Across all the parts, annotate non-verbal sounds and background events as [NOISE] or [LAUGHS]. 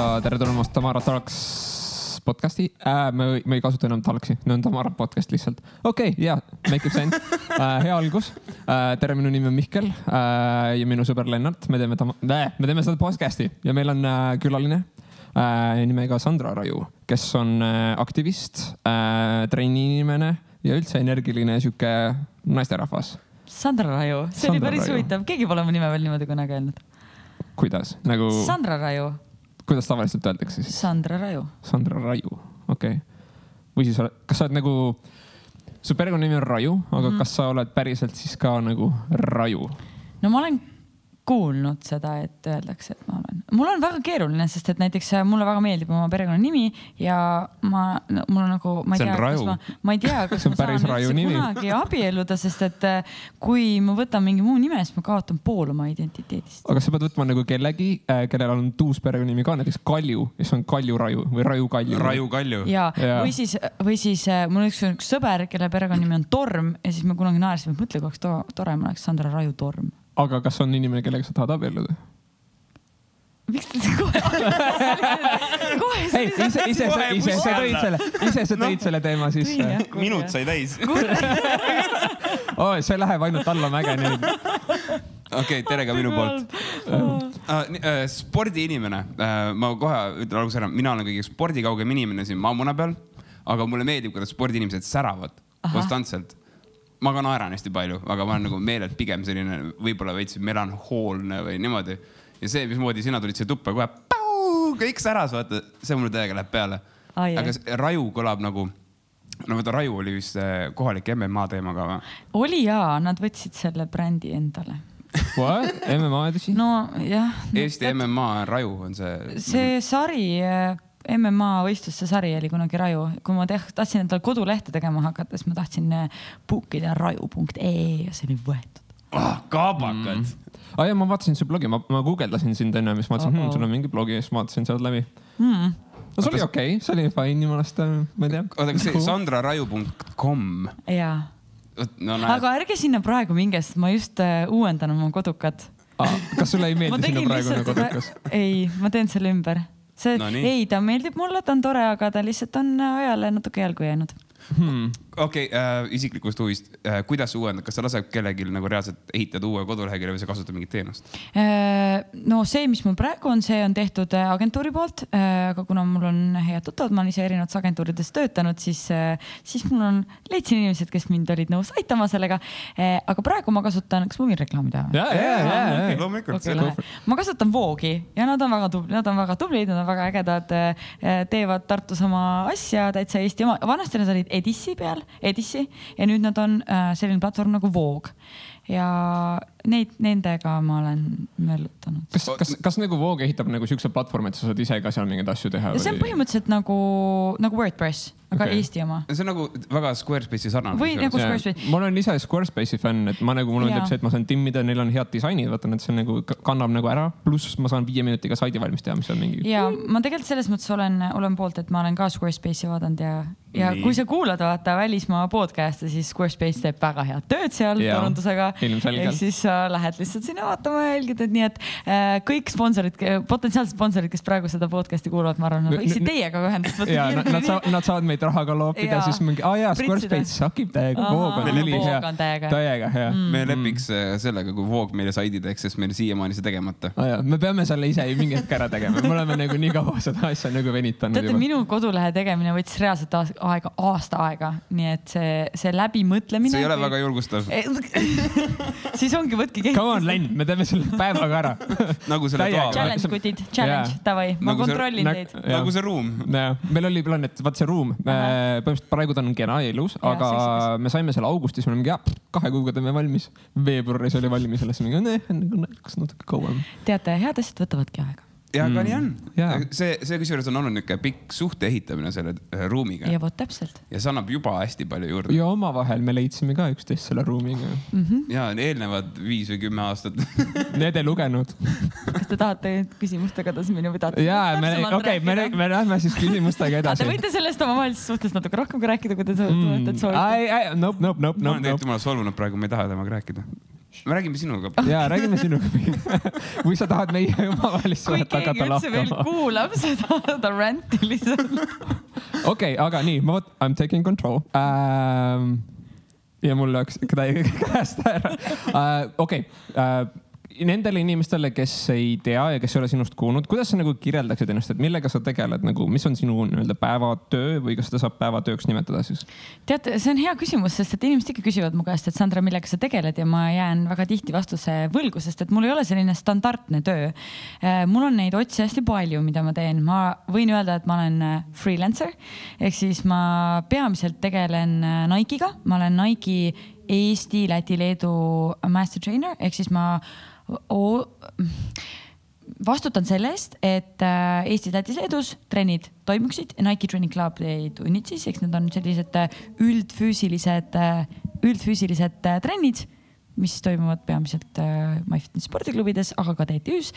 ja tere tulemast Tamara Talks podcasti äh,. me, me ei kasuta enam Talksi, nüüd on Tamara podcast lihtsalt. okei okay,, jaa, make ib sense äh,. hea algus äh,. tere, minu nimi on Mihkel äh, ja minu sõber Lennart. me teeme tam-, me teeme seda podcasti ja meil on äh, külaline äh, nimega Sandra Raju, kes on äh, aktivist äh,, trenniinimene ja üldse energiline sihuke naisterahvas. Sandra Raju, see Sandra oli päris Raju. huvitav, keegi pole mu nime veel niimoodi kunagi öelnud. kuidas nagu, Sandra Raju, kuidas tavaliselt öeldakse siis? Sandra Raju. Sandra Raju, okei okay. või siis oled, kas sa oled nagu, su perekonnanimi on Raju, aga mm kas sa oled päriselt siis ka nagu Raju? no ma olen kuulnud seda, et öeldakse, et ma olen, mul on väga keeruline, sest et näiteks äh, mulle väga meeldib oma perekonnanimi ja ma no,, mul on nagu, ma ei tea, kas ma, ma ei tea, kas [LAUGHS] ma päris saan üldse nimi. kunagi abielluda, sest et äh, kui ma võtan mingi muu nime, siis ma kaotan pool oma identiteedist. aga sa pead võtma nagu kellegi, kellel on uus perekonnanimi ka, näiteks Kalju, kes on Kalju Raju või Raju Kalju. Raju Kalju. ja, Jaa. või siis, või siis äh, mul on üks, üks sõber, kelle perekonnanimi on Torm ja siis me kunagi naersime, et mõtle, kui oleks to tore, ma oleks Sandra Raju Torm. Aga kas on inimene, kellega sa tahad abielluda? miks te kohe, [LAUGHS] kohe ei, ise, ise, ise, sa tõid selle, ise sa tõid selle teema sisse. minut sai täis. [LAUGHS] oi, see läheb ainult allamäge nüüd. okei, tere ka minu poolt. spordiinimene, ma kohe ütlen alguses ära, mina olen kõige spordikaugem inimene siin maamuna peal, aga mulle meeldib, kuidas spordiinimesed säravad Ahah. konstantselt. Ma ka naeran hästi palju, aga ma olen nagu meelelt pigem selline võib-olla veits melanhoolne või niimoodi. ja see, mismoodi sina tulid siia tuppa kohe, kõik säras, vaata, see mulle täiega läheb peale. Aga Raju kõlab nagu, no vaata Raju oli vist see kohalik MMA teema ka või? oli jaa, nad võtsid selle brändi endale. What? MMA edasi? nojah. Eesti MMA Raju on see. see sari, MMA võistluste sari oli kunagi Raju, kui ma tahtsin endale kodulehte tegema hakata, siis ma tahtsin book ida raju.ee ja see oli võetud. oh,. kaabakad mm.. aa jaa, ma vaatasin su blogi, ma, ma guugeldasin sind enne, siis ma mõtlesin Oh-oh. hmm,, sul on mingi blogi ja siis ma vaatasin sealt läbi Mm. no see oli okei okay,, see oli fine minu meelest, ma ei tea. oota, kas see sandraraju.com? jaa, no näed, aga ärge sinna praegu minge, sest ma just äh, uuendan oma kodukat kas sulle ei meeldi sinu praegune lihtsalt, kodukas? ei, ma teen selle ümber. See No ei, ta meeldib mulle, ta on tore, aga ta lihtsalt on ajale natuke jalgu jäänud. Hmm. Okei äh,, isiklikust huvist äh,, kuidas uuendad, kas sa lased kellelgi nagu reaalselt ehitada uue kodulehekülje või sa kasutad mingit teenust? Äh, no see, mis mul praegu on, see on tehtud äh, agentuuri poolt, aga kuna mul on head tuttavad, ma olen ise erinevates agentuurides töötanud, siis, siis mul on, leidsin inimesed, kes mind olid nõus aitama sellega. aga praegu ma kasutan, kas ma võin reklaami teha? ja, ja, ja, ja. loomulikult ma kasutan Voogi ja nad on väga tublid, nad on väga tublid, nad on väga ägedad, teevad Tartus oma asja täitsa Eesti oma, vanasti nad olid Edissi peal, Edissi. Ja nüüd nad on äh, selline platvorm nagu Voog ja neid, nendega ma olen möllutanud. kas, kas, kas nagu Voog ehitab nagu siukse platvormi, et sa saad ise ka seal mingeid asju teha? see on põhimõtteliselt nagu, nagu WordPress, aga okay. Eesti oma. see on nagu väga Squarespace'i sarnane. Või nagu- Squarespace. ma olen ise Squarespace'i fänn, et ma nagu, mulle meeldib see, et ma saan timmida, neil on head disainid, vaatan, et see on nagu kannab nagu ära, pluss ma saan viie minutiga saidi valmis teha, mis on mingi. ja ma tegelikult selles mõttes olen, olen poolt, et ma olen ka Squarespace'i vaadanud ja, ja Nii. kui sa kuulad vaata välismaa podcast'e, siis Squarespace teeb väga head tööd seal turundusega. ilmselgelt. ehk siis sa lähed lihtsalt sinna vaatama ja jälgid, et nii, et äh, kõik sponsorid, potentsiaalsed sponsorid, kes praegu seda podcast'i kuulavad, ma arvan, nad võiksid teiega ühendust võtta. ja nad, nad saavad, [LAUGHS] nad saavad meid rahaga loopida, siis mingi, aa jaa. Squarespace sakib täiega, Voog on ülihea täiega. täiega hea mm.. me lepiks äh, sellega, kui Voog meile saidi teeks, sest meil siiamaani see tegemata. Me peame selle ise ju mingi hetk ära tegema, me oleme nagu nii kaua seda asja nagu venitanud teate, minu kodulehe tegemine võttis reaalselt aega, aasta aega, nii et see, see läbimõtlemine. see ei ole väga julgustav. [LAUGHS] siis ongi, võtke Come on, Len, me teeme selle päevaga ära. [LAUGHS] nagu selle toa, Challenge kutid, challenge davai, ma Nagu see- kontrollin Nä- teid. Nagu see ruum. meil oli plaan, et vaat see ruum, põhimõtteliselt praegu ta on kena ja ilus, aga seksikas. me saime selle augustis, me olime mingi, jah, kahe kuuga teeme valmis. veebruaris oli valmis alles mingi, läks natuke kauem. teate, head asjad võtavadki aega ja aga nii on see, see kusjuures on olnud niisugune pikk suhte ehitamine selle äh, ruumiga ja vot täpselt. ja see annab juba hästi palju juurde. ja omavahel me leidsime ka üksteist selle ruumiga. ja eelnevad viis või kümme aastat. [LAUGHS] Need ei lugenud. kas te tahate küsimustega edasi minna või tahate? ja me, okei, me, me lähme siis küsimustega Te edasi. võite sellest omavahelisest suhtest natuke rohkem ka rääkida, kui te soovite, soovite. ei, ei, nope, nope, nope, ma nope, olen tegelikult nope. jumala solvunud praegu, ma ei taha temaga rääkida. Me räägime sinuga. ja räägime sinuga. [LAUGHS] või sa tahad meie omavahelist kui suhet keegi hakata üldse veel lahkama? kuulab seda, seda rant'i lihtsalt. [LAUGHS] okei, aga nii, ma vot, I m taking control ähm,. ja mul läks [LAUGHS] käest ära äh,. okei äh, nendele inimestele, kes ei tea ja kes ei ole sinust kuulnud, kuidas sa nagu kirjeldaksid ennast, et millega sa tegeled nagu, mis on sinu nii-öelda päevatöö või kas seda saab päevatööks nimetada siis? tead, see on hea küsimus, sest et inimesed ikka küsivad mu käest, et Sandra, millega sa tegeled ja ma jään väga tihti vastuse võlgu, sest et mul ei ole selline standardne töö. mul on neid otsi hästi palju, mida ma teen, ma võin öelda, et ma olen äh, freelancer ehk siis ma peamiselt tegelen äh, Nike'iga, ma olen Nike'i Eesti, Läti, Leedu master trainer ehk siis ma vastutan selle eest, et äh, Eestis, Lätis, Leedus trennid toimuksid, Nike Training Club ei tunnid siis, eks need on sellised äh, üldfüüsilised, üldfüüsilised äh, trennid, mis toimuvad peamiselt MyFitness spordiklubides, aga ka TTÜ-s.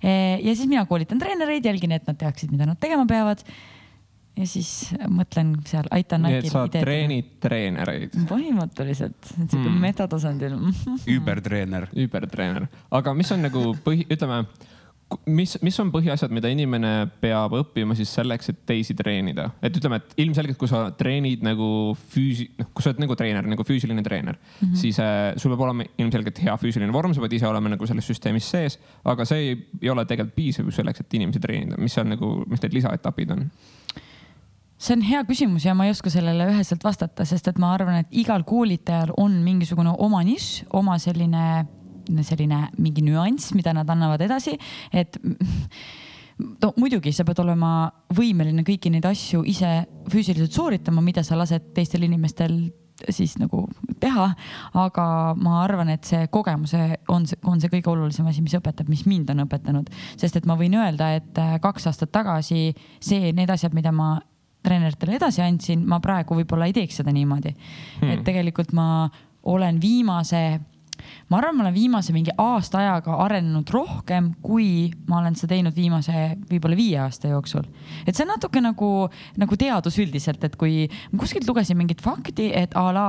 ja siis mina koolitan treenereid, jälgin, et nad teaksid, mida nad tegema peavad. Ja siis mõtlen seal, aitan nii et sa treenid treenereid, põhimõtteliselt, sihuke Mm. metatasandil. [LAUGHS] übertreener. übertreener, aga mis on nagu põhi, ütleme, mis, mis on põhiasjad, mida inimene peab õppima siis selleks, et teisi treenida, et ütleme, et ilmselgelt, kui sa treenid nagu füüsi-, noh, kui sa oled nagu treener, nagu füüsiline treener mm. -hmm. siis äh, sul peab olema ilmselgelt hea füüsiline vorm, sa pead ise olema nagu selles süsteemis sees, aga see ei, ei ole tegelikult piisav selleks, et inimesi treenida, mis seal nagu, mis need lisaetapid on? See on hea küsimus ja ma ei oska sellele üheselt vastata, sest et ma arvan, et igal koolitajal on mingisugune oma nišš, oma selline, selline mingi nüanss, mida nad annavad edasi, et no muidugi sa pead olema võimeline kõiki neid asju ise füüsiliselt sooritama, mida sa lased teistel inimestel siis nagu teha, aga ma arvan, et see kogemus on, on see kõige olulisem asi, mis õpetab, mis mind on õpetanud, sest et ma võin öelda, et äh, kaks aastat tagasi see, need asjad, mida ma treeneritele edasi andsin, ma praegu võib-olla ei teeks seda niimoodi hmm.. et tegelikult ma olen viimase, ma arvan, ma olen viimase mingi aasta ajaga arenenud rohkem, kui ma olen seda teinud viimase võib-olla viie aasta jooksul. et see on natuke nagu, nagu teadus üldiselt, et kui ma kuskilt lugesin mingit fakti, et a la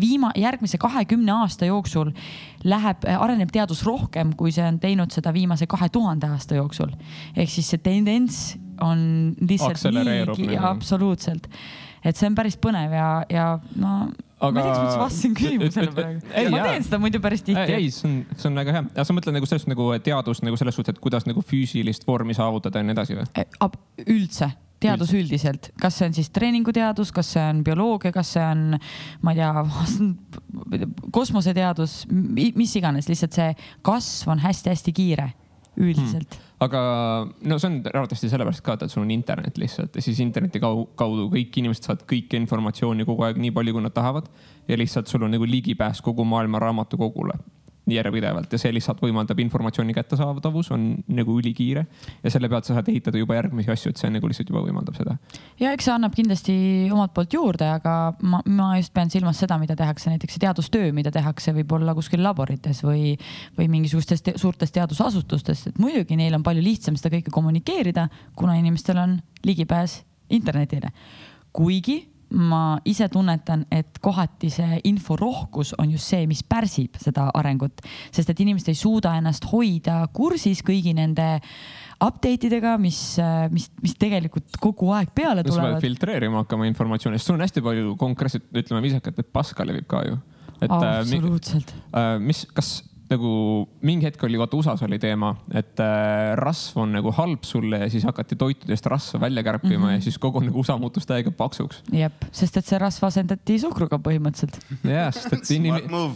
viima-, järgmise kahekümne aasta jooksul läheb, areneb teadus rohkem, kui see on teinud seda viimase kahe tuhande aasta jooksul. ehk siis see tendents on lihtsalt niigi, absoluutselt. et see on päris põnev ja, ja no aga... ma ei tea, kas ma üldse vastasin [LAUGHS] küsimusele praegu. Ma teen seda muidu päris tihti. ei, see on, see on väga hea. ja sa mõtled nagu sellest nagu teadust nagu selles suhtes, et kuidas nagu füüsilist vormi saavutada ja nii edasi või? üldse, teadus üldiselt, kas see on siis treeninguteadus, kas see on bioloogia, kas see on, ma ei tea, [LAUGHS] kosmoseteadus, mis iganes, lihtsalt see kasv on hästi-hästi kiire üldiselt hmm.. aga no see on arvatavasti sellepärast ka, et sul on internet lihtsalt ja siis interneti kau- kaudu kõik inimesed saavad kõike informatsiooni kogu aeg nii palju, kui nad tahavad. ja lihtsalt sul on nagu ligipääs kogu maailma raamatukogule järjepidevalt ja see lihtsalt võimaldab informatsiooni kättesaadavus on nagu ülikiire ja selle pealt sa saad ehitada juba järgmisi asju, et see nagu lihtsalt juba võimaldab seda. ja eks see annab kindlasti omalt poolt juurde, aga ma, ma just pean silmas seda, mida tehakse näiteks see teadustöö, mida tehakse võib-olla kuskil laborites või, või mingisugustes te suurtes teadusasutustes, et muidugi neil on palju lihtsam seda kõike kommunikeerida, kuna inimestel on ligipääs internetile. kuigi ma ise tunnetan, et kohati see inforohkus on just see, mis pärsib seda arengut, sest et inimesed ei suuda ennast hoida kursis kõigi nende update idega, mis, mis, mis tegelikult kogu aeg peale sa pead tulevad. filtreerima hakkama informatsiooni, sest sul on hästi palju konkreetselt, ütleme viisakalt, et paska levib ka ju. äh, absoluutselt. äh, mis, kas nagu mingi hetk oli, vaata USA-s oli teema, et äh, rasv on nagu halb sulle ja siis hakati toitudest rasva välja kärpima mm -hmm. ja siis kogu nagu USA muutus täiega paksuks. jep, sest et see rasv asendati suhkruga põhimõtteliselt. jah, sest et inim-, move.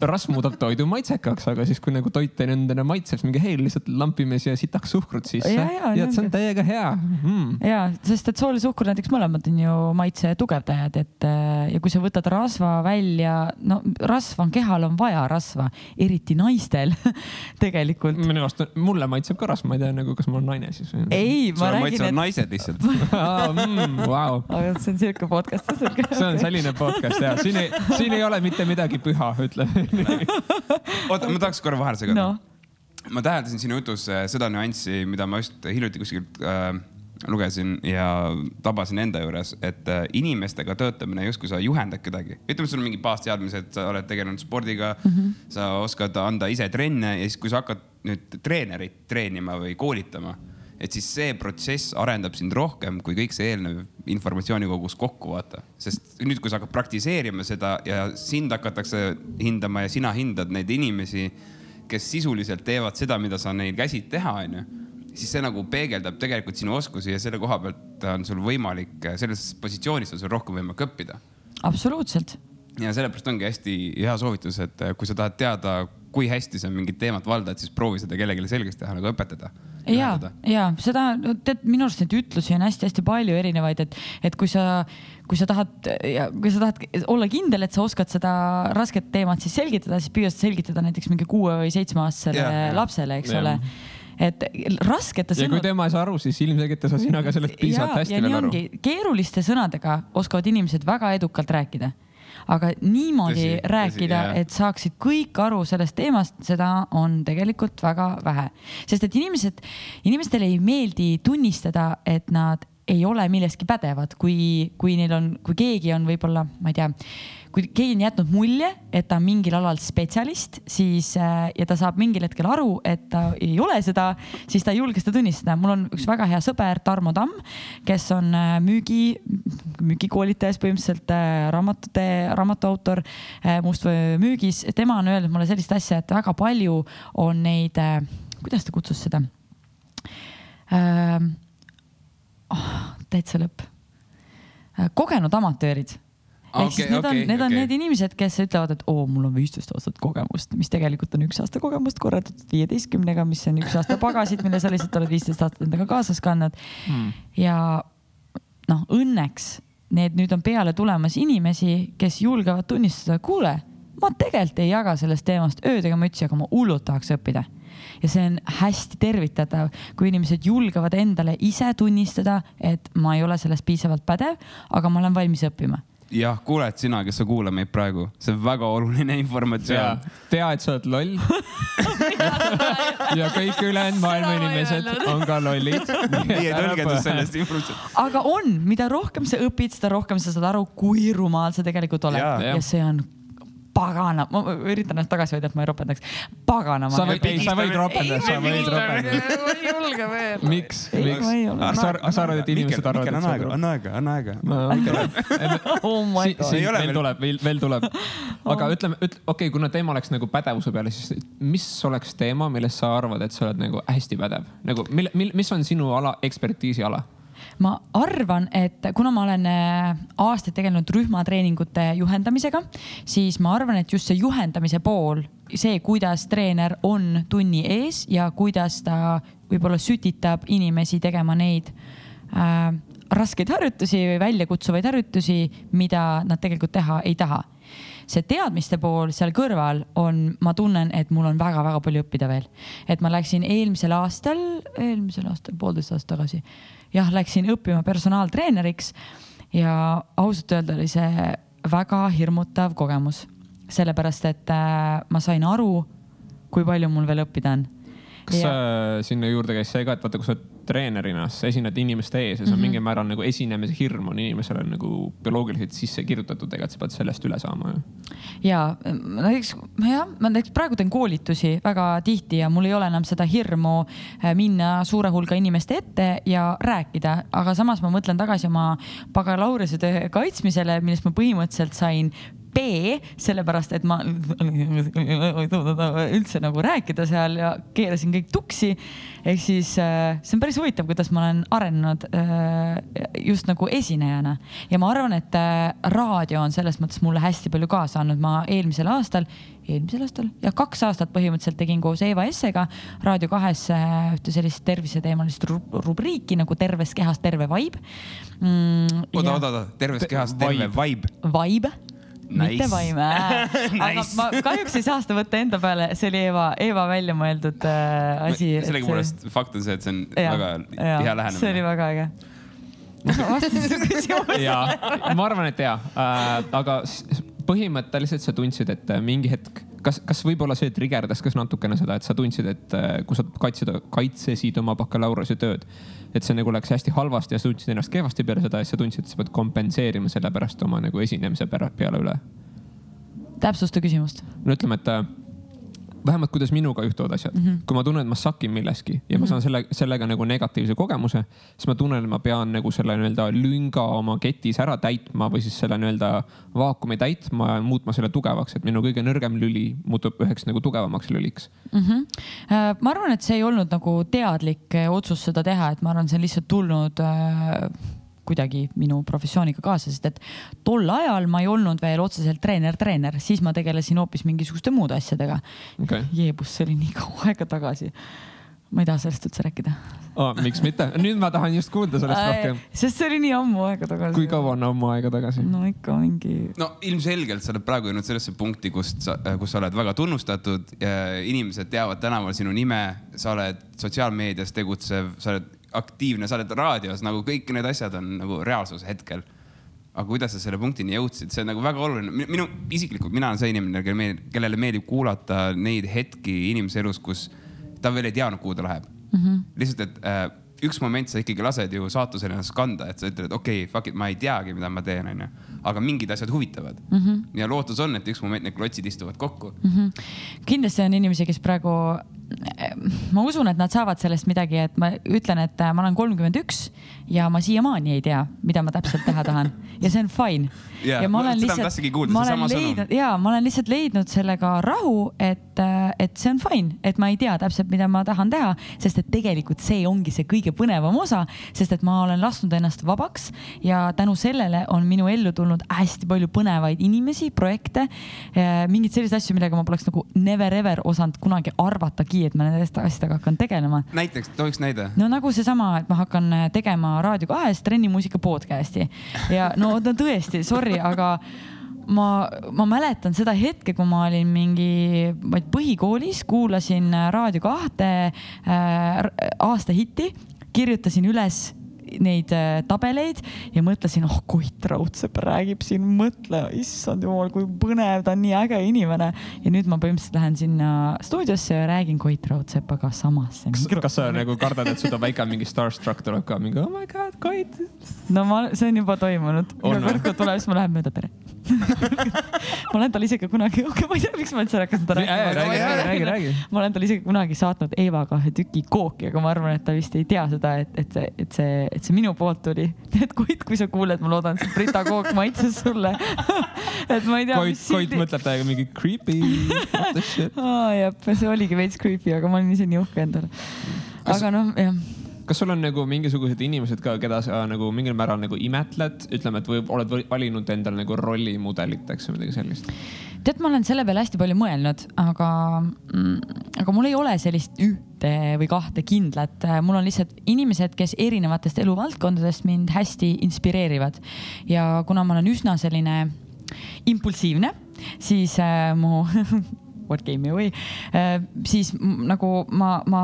Rasv muudab toidu maitsekaks, aga siis, kui nagu toit endale maitseb, siis mingi hei, lihtsalt lampime siia sitaks suhkrut sisse Ja, ja, ja see on täiega hea mm.. ja sest et sool ja suhkur näiteks mõlemad on ju maitse tugevdajad, et äh, ja kui sa võtad rasva välja, no rasva on, kehal on vaja rasva, eriti naistel [LAUGHS] tegelikult. minu arust, mulle maitseb ka rasv, ma ei tea nagu, kas ma olen naine siis või? ei, ma sulle räägin, maitsevad et naised lihtsalt. [LAUGHS] mm,. Wow. [LAUGHS] aga see on siuke podcast. see on selline podcast ja siin ei, siin ei ole mitte midagi püha, ütleme. [LAUGHS] oota, ma tahaks korra vahele segada no ma täheldasin sinu jutus äh, seda nüanssi, mida ma just hiljuti kuskilt äh, lugesin ja tabasin enda juures, et äh, inimestega töötamine justkui sa juhendad kedagi. ütleme, sul on mingid baasteadmised, sa oled tegelenud spordiga mm, -hmm. sa oskad anda ise trenne ja siis, kui sa hakkad nüüd treenerit treenima või koolitama, et siis see protsess arendab sind rohkem kui kõik see eelnev informatsioonikogus kokku vaata. sest nüüd, kui sa hakkad praktiseerima seda ja sind hakatakse hindama ja sina hindad neid inimesi, kes sisuliselt teevad seda, mida sa neil käsid teha, onju siis see nagu peegeldab tegelikult sinu oskusi ja selle koha pealt on sul võimalik, selles positsioonis on sul rohkem võimalik õppida. absoluutselt. ja sellepärast ongi hästi hea soovitus, et kui sa tahad teada, kui hästi sa mingit teemat valdad, siis proovi seda kellelegi selgeks teha, nagu õpetada. ja, ja seda, tead, minu arust neid ütlusi on hästi-hästi palju erinevaid, et, et kui sa, kui sa tahad, kui sa tahad olla kindel, et sa oskad seda rasket teemat siis selgitada, siis püüa seda selgitada näiteks mingi kuue või seitsmeaastasele lapsele, eks Jah. ole. et raskete ja kui tema ei saa aru, siis ilmselgelt ei saa sina ka sellest piisavalt ja, hästi ja veel aru. keeruliste sõnadega oskavad inimesed väga edukalt rääkida. Aga niimoodi Tõsi, rääkida, et saaksid kõik aru sellest teemast, seda on tegelikult väga vähe. sest et inimesed, inimestele ei meeldi tunnistada, et nad ei ole milleski pädevad, kui, kui neil on, kui keegi on võib-olla, ma ei tea, kui keegi on jätnud mulje, et ta on mingil alal spetsialist, siis äh, ja ta saab mingil hetkel aru, et ta ei ole seda, siis ta ei julge seda tunnistada. mul on üks väga hea sõber, Tarmo Tamm, kes on äh, müügi, müügikoolitajas põhimõtteliselt äh, raamatute, raamatuautor äh, Mustvöö müügis. tema on öelnud mulle sellist asja, et väga palju on neid, kuidas ta kutsus seda ähm,? Oh, täitsa lõpp. kogenud amatöörid ehk siis need on okei,, need on okei. need inimesed, kes ütlevad, et oo, mul on viisteist aastat kogemust, mis tegelikult on üks aasta kogemust korraldatud viieteistkümnega, mis on üks aasta pagasid, mille sa lihtsalt oled viisteist aastat endaga kaasas kandnud Hmm. ja noh, õnneks need nüüd on peale tulemas inimesi, kes julgevad tunnistada, kuule, ma tegelikult ei jaga sellest teemast ööd ega mütsi, aga ma hullult tahaks õppida. Ja see on hästi tervitatav, kui inimesed julgevad endale ise tunnistada, et ma ei ole selles piisavalt pädev, aga ma olen valmis õppima. jah, kuuled sina, kes sa kuulad meid praegu, see on väga oluline ja informatsioon. tea, et sa oled loll. ja kõik ülejäänud maailma ei inimesed on ka lollid. meie tõlgendus sellest informatsioonist. aga on, mida rohkem sa õpid, seda rohkem sa saad aru, kui rumal sa tegelikult oled Jaa. ja, ja see on pagana, ma üritan ennast tagasi hoida, et ma ei ropendaks. paganama. sa võid, sa võid ropendada, sa võid ropendada. ma ei julge veel. miks, miks sa, sa arvad, et inimesed arvavad, et anna sa aega, oled anna aega, anna aega. no [LAUGHS] okei. oh veel tuleb, veel, veel tuleb. aga ütleme, ütle, okei kuna teema oleks nagu pädevuse peale, siis mis oleks teema, milles sa arvad, et sa oled nagu hästi pädev? nagu mille, mil-, mis on sinu ala, ekspertiisi ala? Ma arvan, et kuna ma olen äh, aastaid tegelenud rühmatreeningute juhendamisega, siis ma arvan, et just see juhendamise pool, see, kuidas treener on tunni ees ja kuidas ta võib-olla sütitab inimesi tegema neid äh, raskeid harjutusi või väljakutsuvaid harjutusi, mida nad tegelikult teha ei taha see teadmiste pool seal kõrval on, ma tunnen, et mul on väga-väga palju õppida veel. et ma läksin eelmisel aastal, eelmisel aastal, poolteist aastat tagasi, jah, läksin õppima personaaltreeneriks ja ausalt öelda oli see väga hirmutav kogemus, sellepärast et äh, ma sain aru, kui palju mul veel õppida on. kas ja. sinna juurde käis see ka, et vaata, kui sa treenerina sa esined inimeste ees ja see on mm -hmm. mingil määral nagu esinemise hirm on inimesele nagu bioloogiliselt sisse kirjutatud, ega sa pead sellest üle saama ju. ja näiteks jah, ma näiteks praegu teen koolitusi väga tihti ja mul ei ole enam seda hirmu äh, minna suure hulga inimeste ette ja rääkida, aga samas ma mõtlen tagasi oma bakalaureusetöö kaitsmisele, millest ma põhimõtteliselt sain B, sellepärast et ma üldse nagu rääkida seal ja keerasin kõik tuksi. ehk siis äh, see on päris huvitav, kuidas ma olen arenenud äh, just nagu esinejana ja ma arvan, et äh, raadio on selles mõttes mulle hästi palju kaasa andnud, ma eelmisel aastal, eelmisel aastal ja kaks aastat põhimõtteliselt tegin koos Eva Essega Raadio kahes ühte sellist terviseteemalist ru- rubriiki nagu Terves kehas terve vibe mm,. oota, oota, oota, terves kehas terve vibe. Vibe Nice. mitte vaime [LAUGHS] aga Nice. ma kahjuks ei saa seda võtta enda peale, see oli Eva, Eva välja mõeldud äh, asi. sellegipoolest fakt on see, et see on Jaa, väga jaa, hea see oli lähenemine. väga äge. [LAUGHS] ma vastasin su küsimusele. ja ma arvan, et ja äh,, aga põhimõtteliselt sa tundsid, et mingi hetk kas, kas võib-olla see trigerdas kas natukene seda, et sa tundsid, et äh, kui sa kaitsesid, kaitsesid oma bakalaureuse tööd, et see nagu läks hästi halvasti ja sa tundsid ennast kehvasti peale seda ja sa tundsid, et sa pead kompenseerima selle pärast oma nagu esinemise peale üle täpsusta küsimust. no ütleme, et äh, vähemalt kuidas minuga juhtuvad asjad mm, -hmm. kui ma tunnen, et ma sakin milleski ja ma saan selle, sellega nagu negatiivse kogemuse, siis ma tunnen, et ma pean nagu selle nii-öelda lünga oma ketis ära täitma või siis selle nii-öelda vaakumi täitma ja muutma selle tugevaks, et minu kõige nõrgem lüli muutub üheks nagu tugevamaks lüliks. mm. -hmm. ma arvan, et see ei olnud nagu teadlik eh, otsus seda teha, et ma arvan, see on lihtsalt tulnud äh, kuidagi minu professiooniga kaasa, sest et tol ajal ma ei olnud veel otseselt treener-treener, siis ma tegelesin hoopis mingisuguste muude asjadega okei Jeebus, see oli nii [LAUGHS] kaua aega tagasi. ma ei taha sellest üldse rääkida. oh,, miks mitte, nüüd ma tahan just kuulda sellest rohkem. sest see oli nii ammu aega tagasi. kui kaua on ammu aega tagasi? no ikka mingi. no ilmselgelt sa oled praegu jõudnud sellesse punkti, kust sa, kus sa oled väga tunnustatud, inimesed teavad tänaval sinu nime, sa oled sotsiaalmeedias tegutsev, sa oled aktiivne, sa oled raadios, nagu kõik need asjad on nagu reaalsus hetkel. aga kuidas sa selle punktini jõudsid, see on nagu väga oluline, minu isiklikult, mina olen see inimene, kellele meeldib, kellele meeldib kuulata neid hetki inimese elus, kus ta veel ei teadnud, kuhu ta läheb mm. -hmm. lihtsalt, et äh, üks moment sa ikkagi lased ju saatusel ennast kanda, et sa ütled, okei okay,, fuck it, ma ei teagi, mida ma teen, onju. aga mingid asjad huvitavad mm. -hmm. ja lootus on, et üks moment need klotsid istuvad kokku mm. -hmm. kindlasti on inimesi, kes praegu, ma usun, et nad saavad sellest midagi, et ma ütlen, et ma olen kolmkümmend üks ja ma siiamaani ei tea, mida ma täpselt teha tahan ja see on fine. Jaa, ja ma olen seda ma olen leidnud ja ma olen lihtsalt leidnud sellega rahu, et, et see on fine, et ma ei tea täpselt, mida ma tahan teha, sest et tegelikult see ongi see kõige põnevam osa, sest et ma olen lasknud ennast vabaks ja tänu sellele on minu ellu tulnud hästi palju põnevaid inimesi, projekte, mingeid selliseid asju, millega ma poleks nagu never ever osanud kunagi arvatagi, et ma nende asjadega hakkan tegelema näiteks, tohiks näide? no nagu seesama, et ma hakkan tegema Raadio kahes trennimuusika podcast'i. Ja no tõesti, sorry, aga ma, ma mäletan seda hetke, kui ma olin mingi, ma ei tea, põhikoolis, kuulasin Raadio kahte äh, aasta hitti, kirjutasin üles neid äh, tabeleid ja mõtlesin, oh Koit Raudsepp räägib siin, mõtle, issand jumal, kui põnev, ta on nii äge inimene. ja nüüd ma põhimõtteliselt lähen sinna stuudiosse ja räägin Koit Raudsepaga samasse kas, kas sa nagu kardad, et seda väike mingi starstruck tuleb ka mingi oh my god, Koit. no ma, see on juba toimunud. On iga kord, kui tuleb, siis ma lähen mööda tere. [LAUGHS] ma olen talle isegi kunagi, ma ei tea, miks ma üldse hakkasin seda räägi. ma olen talle isegi kunagi saatnud Eevaga ühe tüki kooki, aga ma arvan, et ta vist ei tea seda, et, et see, et see, et see minu poolt tuli. et Koit, kui sa kuuled, ma loodan, et Brita kook maitses sulle. [LAUGHS] et ma ei tea. Koit, Koit mõtleb täiega mingi creepy, what the shit. [LAUGHS] aa, jah, see oligi veits creepy, aga ma olin ise nii uhke endale. Aga noh, jah kas sul on nagu mingisugused inimesed ka, keda sa nagu mingil määral nagu imetled, ütleme, et või oled valinud endale nagu rollimudeliteks või midagi sellist? tead, ma olen selle peale hästi palju mõelnud, aga mm,, aga mul ei ole sellist ühte või kahte kindlat, mul on lihtsalt inimesed, kes erinevatest eluvaldkondadest mind hästi inspireerivad. Ja kuna ma olen üsna selline impulsiivne, siis äh, mu what gave me away äh,, siis nagu ma, ma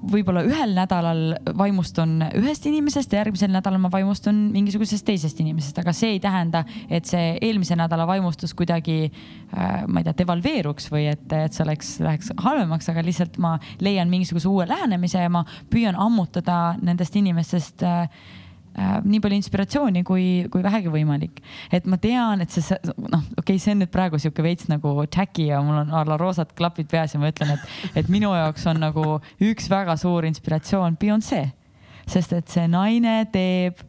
võib-olla ühel nädalal vaimustun ühest inimesest ja järgmisel nädalal ma vaimustun mingisugusest teisest inimesest, aga see ei tähenda, et see eelmise nädala vaimustus kuidagi äh,, ma ei tea, devalveeruks või et, et see oleks, läheks halvemaks, aga lihtsalt ma leian mingisuguse uue lähenemise ja ma püüan ammutada nendest inimestest äh, nii palju inspiratsiooni kui, kui vähegi võimalik. et ma tean, et see, noh, okei okay,, see on nüüd praegu sihuke veits nagu Jackie ja mul on a la roosad klapid peas ja ma ütlen, et, et minu jaoks on nagu üks väga suur inspiratsioon Beyonce, sest et see naine teeb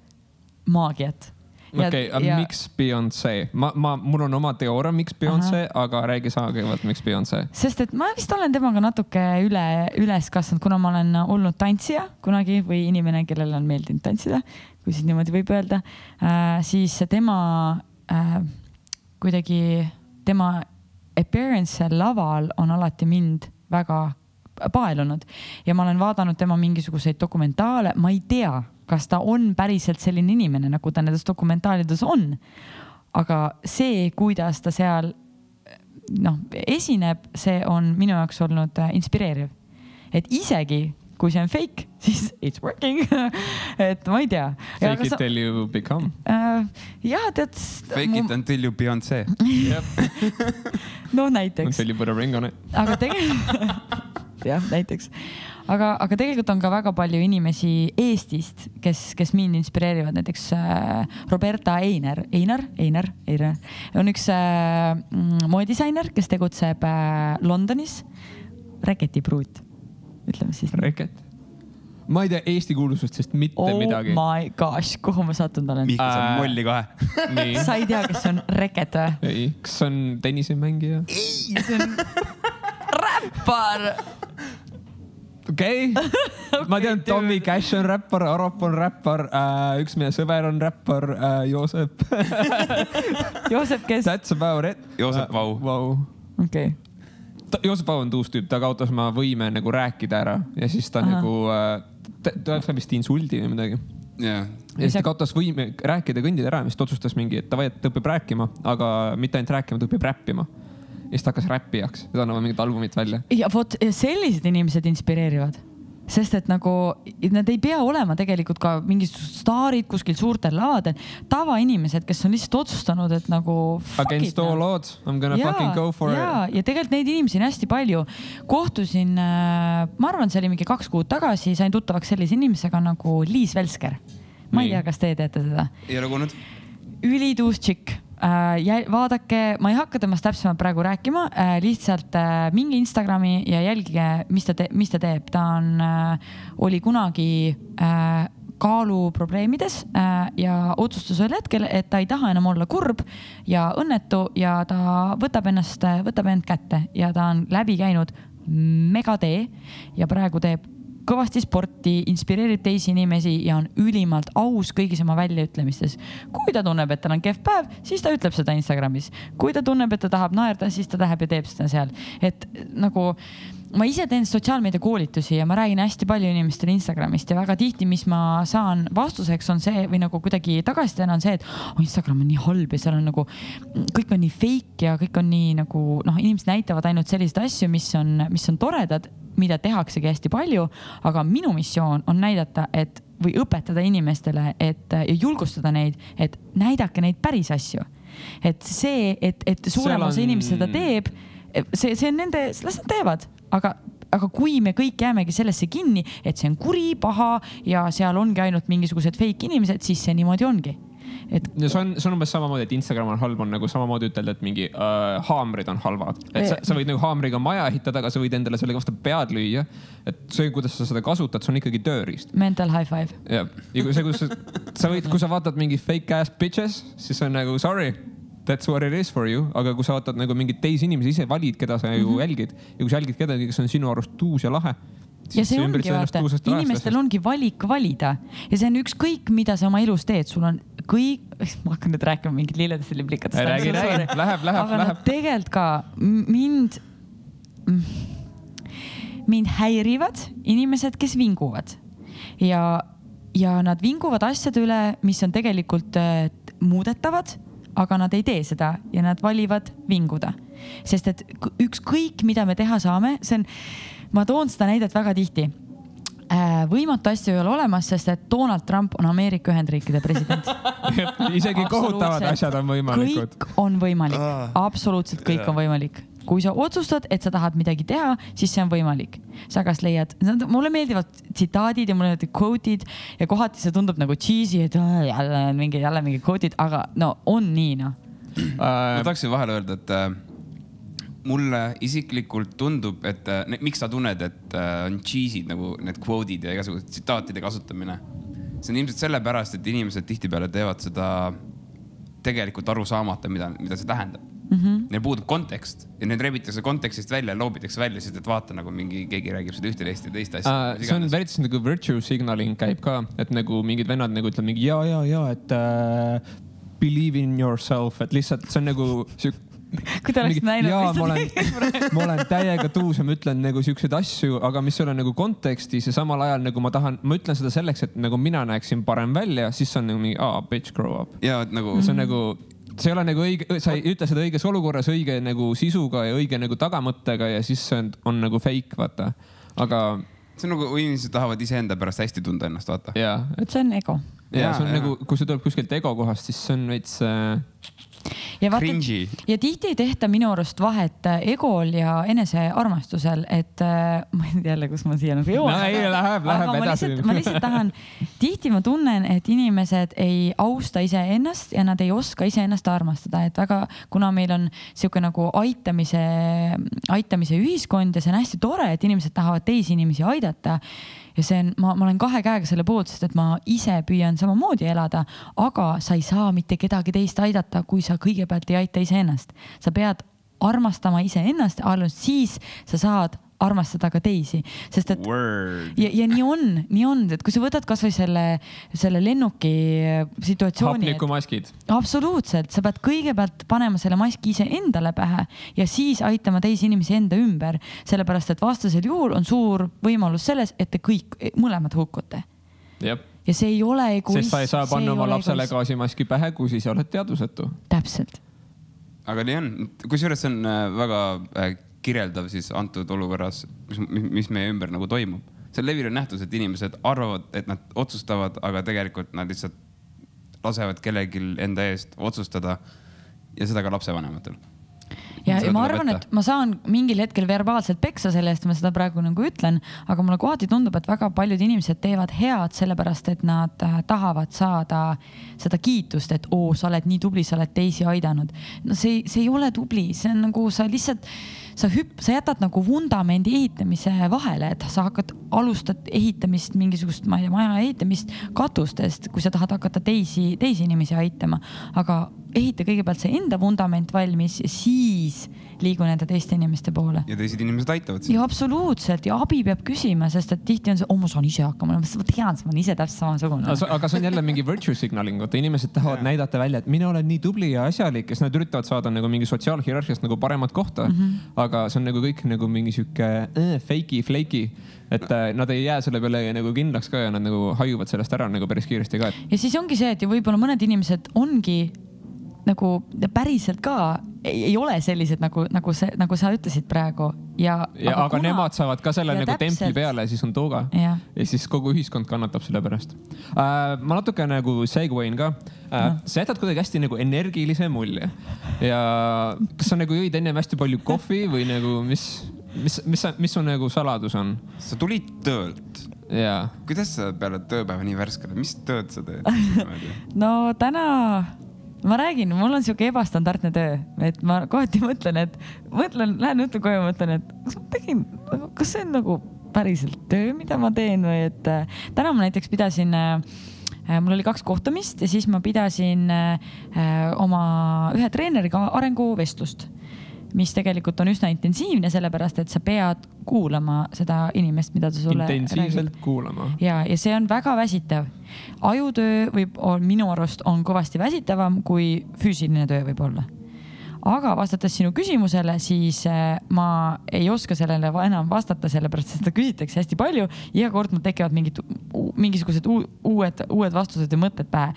maagiat. okei okay,, aga miks Beyonce? ma, ma, mul on oma teooria, miks Beyonce, aga räägi sa kõigepealt, miks Beyonce. sest et ma vist olen temaga natuke üle, üles kasvanud, kuna ma olen olnud tantsija kunagi või inimene, kellele on meeldinud tantsida, kui siis niimoodi võib öelda äh,, siis tema äh, kuidagi, tema appearance seal laval on alati mind väga paelunud ja ma olen vaadanud tema mingisuguseid dokumentaale, ma ei tea, kas ta on päriselt selline inimene, nagu ta nendes dokumentaalides on. aga see, kuidas ta seal noh, esineb, see on minu jaoks olnud äh, inspireeriv. et isegi kui see on fake, [LAUGHS] siis it's working. [LAUGHS] et ma ei tea. Fake it till you become. äh, jah, tead. Fake it until you Beyonce. [LAUGHS] no näiteks Until you put a ring on it. aga tegelikult jah, näiteks, aga, aga tegelikult on ka väga palju inimesi Eestist, kes, kes mind inspireerivad, näiteks äh, Roberta Einer, Einar, Einar, Einar on üks äh, mm, moedisainer, kes tegutseb äh, Londonis. reketipruut, ütleme siis. Reket. ma ei tea Eesti kuulsustest mitte oh midagi. my gosh, kuhu ma sattunud olen? Mihkel saab Äh, molli kohe. sa ei tea, kes on Reket või? ei, kas see on tennisemängija? see on räppar. okei okay., ma tean, Tommy Cash on räppar, Arop on räppar äh,, üks meie sõber on räppar äh,, Joosep. Joosep, kes, That's about it. Joosep Vau. Vau. okei, Joosep Vau on tuus tüüp, ta kaotas oma võime nagu rääkida ära ja siis ta Ahah. nagu äh,, ta, sai vist insuldi või midagi. jah, ja siis ta kaotas võime rääkida kõndida ära ja siis ta otsustas mingi, et davai, et ta õpib rääkima, aga mitte ainult rääkima, ta õpib räppima. ja siis ta hakkas räppijaks ja ta annab mingit albumit välja. ja vot sellised inimesed inspireerivad, sest et nagu nad ei pea olema tegelikult ka mingisugused staarid kuskil suurtel lavadel, tavainimesed, kes on lihtsalt otsustanud, et nagu. Against all odds, I m gonna ja, fucking go for ja, it. ja tegelikult neid inimesi on hästi palju. kohtusin, ma arvan, see oli mingi kaks kuud tagasi, sain tuttavaks sellise inimesega nagu Liis Velsker. ma ei tea, kas te teete teda ei ole kuulnud. ülituus tšikk äh,. vaadake, ma ei hakka temast täpsemalt praegu rääkima äh,, lihtsalt äh, minge Instagrami ja jälgige, mis ta, mis ta teeb, ta on äh,, oli kunagi äh, kaaluprobleemides äh, ja otsustas ühel hetkel, et ta ei taha enam olla kurb ja õnnetu ja ta võtab ennast, võtab end kätte ja ta on läbi käinud megatee ja praegu teeb kõvasti sporti, inspireerib teisi inimesi ja on ülimalt aus kõigis oma väljaütlemistes. kui ta tunneb, et tal on kehv päev, siis ta ütleb seda Instagramis. kui ta tunneb, et ta tahab naerda, siis ta läheb ja teeb seda seal. et nagu ma ise teen sotsiaalmeedia koolitusi ja ma räägin hästi palju inimestele Instagramist ja väga tihti, mis ma saan vastuseks, on see või nagu kuidagi tagasisidena on see, et oh, Instagram on nii halb ja seal on nagu kõik on nii fake ja kõik on nii nagu noh, inimesed näitavad ainult selliseid asju, mis on, mis on toredad, mida tehaksegi hästi palju, aga minu missioon on näidata, et või õpetada inimestele, et ja julgustada neid, et näidake neid päris asju. et see, et, et suurem osa on- inimesi seda teeb, see, see on nende, las nad teevad, aga aga kui me kõik jäämegi sellesse kinni, et see on kuri, paha ja seal ongi ainult mingisugused fake inimesed, siis see niimoodi ongi. et ja see on, see on umbes samamoodi, et Instagram on halb, on nagu samamoodi ütelda, et mingi äh, haamrid on halvad. et sa, sa võid nagu haamriga maja ehitada, aga sa võid endale sellega vastu pead lüüa. et see, kuidas sa seda kasutad, see on ikkagi tööriist. mental high five. ja, ja kui see, kus sa, sa võid, kui sa vaatad mingi fake ass bitches, siis on nagu sorry. That's what it is for you, aga kui sa vaatad nagu mingeid teisi inimesi, ise valid, keda sa ju mm -hmm. jälgid ja kui sa jälgid kedagi, kes on sinu arust uus ja lahe. ja see ongi vaata, inimestel ongi valik valida ja see on ükskõik, mida sa oma elus teed, sul on kõik, [LAUGHS] ma hakkan nüüd rääkima mingit lilledest ja liblikatest. räägi, räägi, läheb, läheb, läheb nad. tegelikult ka mind, mind häirivad inimesed, kes vinguvad ja, ja nad vinguvad asjade üle, mis on tegelikult äh, muudetavad, aga nad ei tee seda ja nad valivad vinguda. sest et ükskõik, mida me teha saame, see on, ma toon seda näidet väga tihti Äh, võimatu asju ei ole olemas, sest et Donald Trump on Ameerika Ühendriikide president. [LAUGHS] isegi kohutavad asjad on võimalikud. kõik on võimalik, absoluutselt kõik on võimalik. Kui sa otsustad, et sa tahad midagi teha, siis see on võimalik. sa kas leiad, mulle meeldivad tsitaadid ja mulle meeldivad quote'id ja kohati see tundub nagu cheesy, et "Aa, jälle mingi, jälle mingi quote'id, aga no on nii noh. ma tahaksin vahele öelda, et äh, mulle isiklikult tundub, et äh, miks sa tunned, et äh, on cheese'id nagu need quote'id ja igasugused tsitaatide kasutamine. see on ilmselt sellepärast, et inimesed tihtipeale teevad seda tegelikult aru saamata, mida, mida see tähendab mm. -hmm. Neil puudub kontekst ja need rebitakse kontekstist välja, loobitakse välja, sest et vaata nagu mingi, keegi räägib seda ühte, teist ja teist asja Uh, see on veits nagu virtue signaling käib ka, et nagu mingid vennad nagu ütlevad mingi ja, ja, ja, et uh, believe in yourself, et lihtsalt see on nagu sihuke. [LAUGHS] kui te oleks näinud, jaa, mis ma ta olen tegi, [LAUGHS] ma olen täiega tuus ja ma ütlen nagu siukseid asju, aga mis ei ole nagu kontekstis ja samal ajal nagu ma tahan, ma ütlen seda selleks, et nagu mina näeksin parem välja, siis on nagu mingi, aa, bitch grow up. ja et nagu see on nagu, see ei ole nagu õige, sa ei ütle seda õiges olukorras õige nagu sisuga ja õige nagu tagamõttega ja siis see on, on nagu fake, vaata. aga see on nagu inimesed tahavad iseenda pärast hästi tunda ennast, vaata. et see on ego. ja see on jaa. nagu, kui see tuleb kuskilt ego kohast, siis see on veits äh, ja vaata ja tihti ei tehta minu arust vahet äh, egol ja enesearmastusel, et äh, [LAUGHS] ma ei tea jälle, kus ma siia nagu jõuan. No ei, läheb- läheb edasi. ma lihtsalt tahan, tihti ma tunnen, et inimesed ei austa iseennast ja nad ei oska iseennast armastada, et väga, kuna meil on sihuke nagu aitamise, aitamise ühiskond ja see on hästi tore, et inimesed tahavad teisi inimesi aidata ja see on, ma, ma olen kahe käega selle poolt, sest et ma ise püüan samamoodi elada, aga sa ei saa mitte kedagi teist aidata, kui sa kõigepealt ei aita iseennast. sa pead armastama iseennast, alles siis sa saad armastada ka teisi, sest et Word. ja, ja nii on, nii on, et kui sa võtad kasvõi selle, selle lennuki situatsiooni. hapnikumaskid. absoluutselt, sa pead kõigepealt panema selle maski iseendale pähe ja siis aitama teisi inimesi enda ümber, sellepärast et vastasel juhul on suur võimalus selles, et te kõik mõlemad hukkute jah, ja see ei ole egoism. sest sa ei saa panna oma lapsele. gaasimaski pähe, kui sa ise oled teadvusetu. täpselt, aga nii on, kusjuures see on äh, väga äh, kirjeldav siis antud olukorras, mis, mis meie ümber nagu toimub. see on levinud nähtus, et inimesed arvavad, et nad otsustavad, aga tegelikult nad lihtsalt lasevad kellelgi enda eest otsustada ja seda ka lapsevanematel. ja, ja ma arvan, et ma saan mingil hetkel verbaalselt peksa selle eest, ma seda praegu nagu ütlen, aga mulle kohati tundub, et väga paljud inimesed teevad head sellepärast, et nad äh, tahavad saada seda kiitust, et oo, sa oled nii tubli, sa oled teisi aidanud. no see, see ei ole tubli, see on nagu sa lihtsalt, sa hüpp-, sa jätad nagu vundamendi ehitamise vahele, et sa hakkad, alustad ehitamist mingisugust, ma ei tea, maja ehitamist katustest, kui sa tahad hakata teisi, teisi inimesi aitama, aga ehita kõigepealt see enda vundament valmis ja siis liigu nende teiste inimeste poole. ja teised inimesed aitavad sind. ja absoluutselt ja abi peab küsima, sest et tihti on see, oh ma saan ise hakkama, ma tean, ma olen ise täpselt samasugune. aga see on jälle mingi virtue signaling, vaata inimesed tahavad näidata välja, et mina olen nii tubli ja asjalik, kes nad üritavad saada nagu mingi sotsiaalhierarhiast nagu paremat kohta mm. -hmm. aga see on nagu kõik nagu mingi sihuke äh, fake'i, flake'i, et äh, nad ei jää selle peale nagu kindlaks ka ja nad nagu hajuvad sellest ära nagu päris kiiresti ka, et ja siis ongi see, et ja võib-olla mõned inimesed ongi nagu päriselt ka ei, ei ole sellised nagu, nagu see, nagu sa ütlesid praegu ja. ja aga, aga kuna... nemad saavad ka selle Ja nagu täpselt. templi peale, siis on tooga. Jah. ja siis kogu ühiskond kannatab selle pärast äh,. ma natuke nagu segwayn ka äh, no.. sa jätad kuidagi hästi nagu energilise mulje ja kas sa nagu jõid ennem hästi palju kohvi või nagu mis, mis, mis, mis su nagu saladus on? sa tulid töölt. ja, kuidas sa peale tööpäeva nii värske oled, mis tööd sa teed? [LAUGHS] no täna ma räägin, mul on sihuke ebastandardne töö, et ma kohati mõtlen, et mõtlen, lähen õhtul koju, mõtlen, et kas ma tegin, kas see on nagu päriselt töö, mida ma teen või et äh, täna ma näiteks pidasin äh, mul oli kaks kohtumist ja siis ma pidasin äh, oma ühe treeneriga arenguvestlust mis tegelikult on üsna intensiivne, sellepärast et sa pead kuulama seda inimest, mida ta sulle intensiivselt räägib kuulama. ja, ja see on väga väsitav. ajutöö võib, minu arust on kõvasti väsitavam kui füüsiline töö võib olla. aga vastates sinu küsimusele, siis äh, ma ei oska sellele enam vastata, sellepärast et seda küsitakse hästi palju. iga kord mul tekivad mingid, mingisugused uu- uued, uued vastused ja mõtted pähe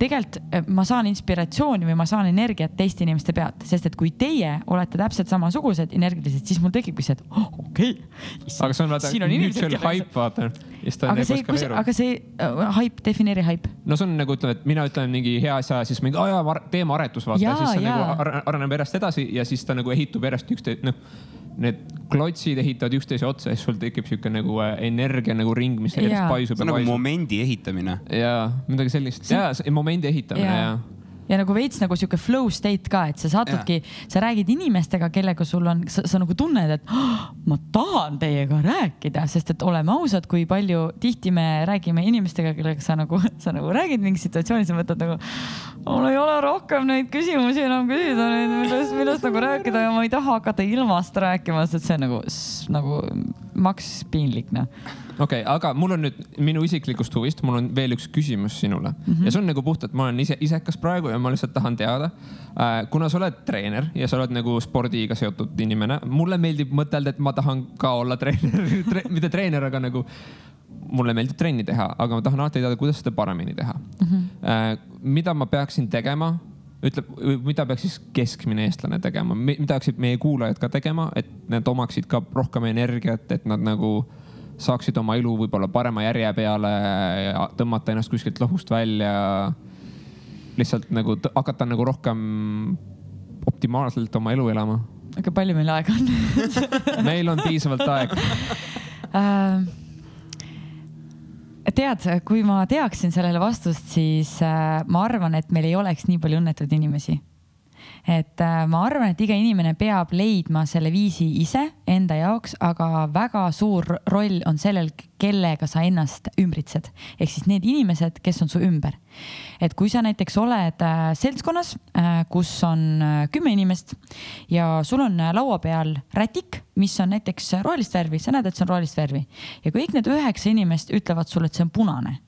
tegelikult eh, ma saan inspiratsiooni või ma saan energiat teiste inimeste pealt, sest et kui teie olete täpselt samasugused energilised, siis mul tekibki see, et oh, okei okay.. aga see on vaata mutual hype, vaata. ja siis ta aga see, eskaleerub. aga see uh, hype, defineeri hype. no see on nagu ütleme, et mina ütlen mingi hea asja, siis mingi aa jaa, teeme aretus, vaata, siis see nagu ar- areneb järjest edasi ja siis ta nagu ehitub järjest üksteise, noh, need klotsid ehitavad üksteise otsa ja siis sul tekib sihuke nagu äh, energia nagu ring, mis järjest paisub see on nagu paisub. momendi ehitamine. ja midagi sellist, ja see momendi ehitamine ja ja, ja nagu veits nagu sihuke flow state ka, et sa satudki, sa räägid inimestega, kellega sul on, sa, sa nagu tunned, et oh, ma tahan teiega rääkida, sest et oleme ausad, kui palju tihti me räägime inimestega, kellega sa nagu, [LAUGHS] sa nagu räägid mingis situatsioonis ja mõtled nagu. mul ei ole rohkem neid küsimusi enam küsida, millest, millest nagu rääkida ja ma ei taha hakata ilmast rääkima, sest see on nagu, nagu maks piinlik noh. Okei okay,, aga mul on nüüd minu isiklikust huvist, mul on veel üks küsimus sinule mm -hmm. ja see on nagu puhtalt, ma olen ise isekas praegu ja ma lihtsalt tahan teada äh,. kuna sa oled treener ja sa oled nagu spordiga seotud inimene, mulle meeldib mõtelda, et ma tahan ka olla treener [LAUGHS] tre,, mitte treener, aga nagu mulle meeldib trenni teha, aga ma tahan alati teada, kuidas seda paremini teha mm. -hmm. mida ma peaksin tegema, ütleb, mida peaks siis keskmine eestlane tegema, mida peaksid meie kuulajad ka tegema, et nad omaksid ka rohkem energiat, et nad nagu saaksid oma elu võib-olla parema järje peale, tõmmata ennast kuskilt lohust välja, lihtsalt nagu hakata nagu rohkem optimaalselt oma elu elama. aga palju meil aega on [LAUGHS] meil on piisavalt aega. Äh, tead, kui ma teaksin sellele vastust, siis äh, ma arvan, et meil ei oleks nii palju õnnetuid inimesi. Et äh, ma arvan, et iga inimene peab leidma selle viisi ise enda jaoks, aga väga suur roll on sellel, kellega sa ennast ümbritsed. ehk siis need inimesed, kes on su ümber. et kui sa näiteks oled äh, seltskonnas, kus on äh, kümme inimest ja sul on äh, laua peal rätik, mis on näiteks rohelist värvi, sa näed, et see on rohelist värvi ja kõik need üheksa inimest ütlevad sulle, et see on punane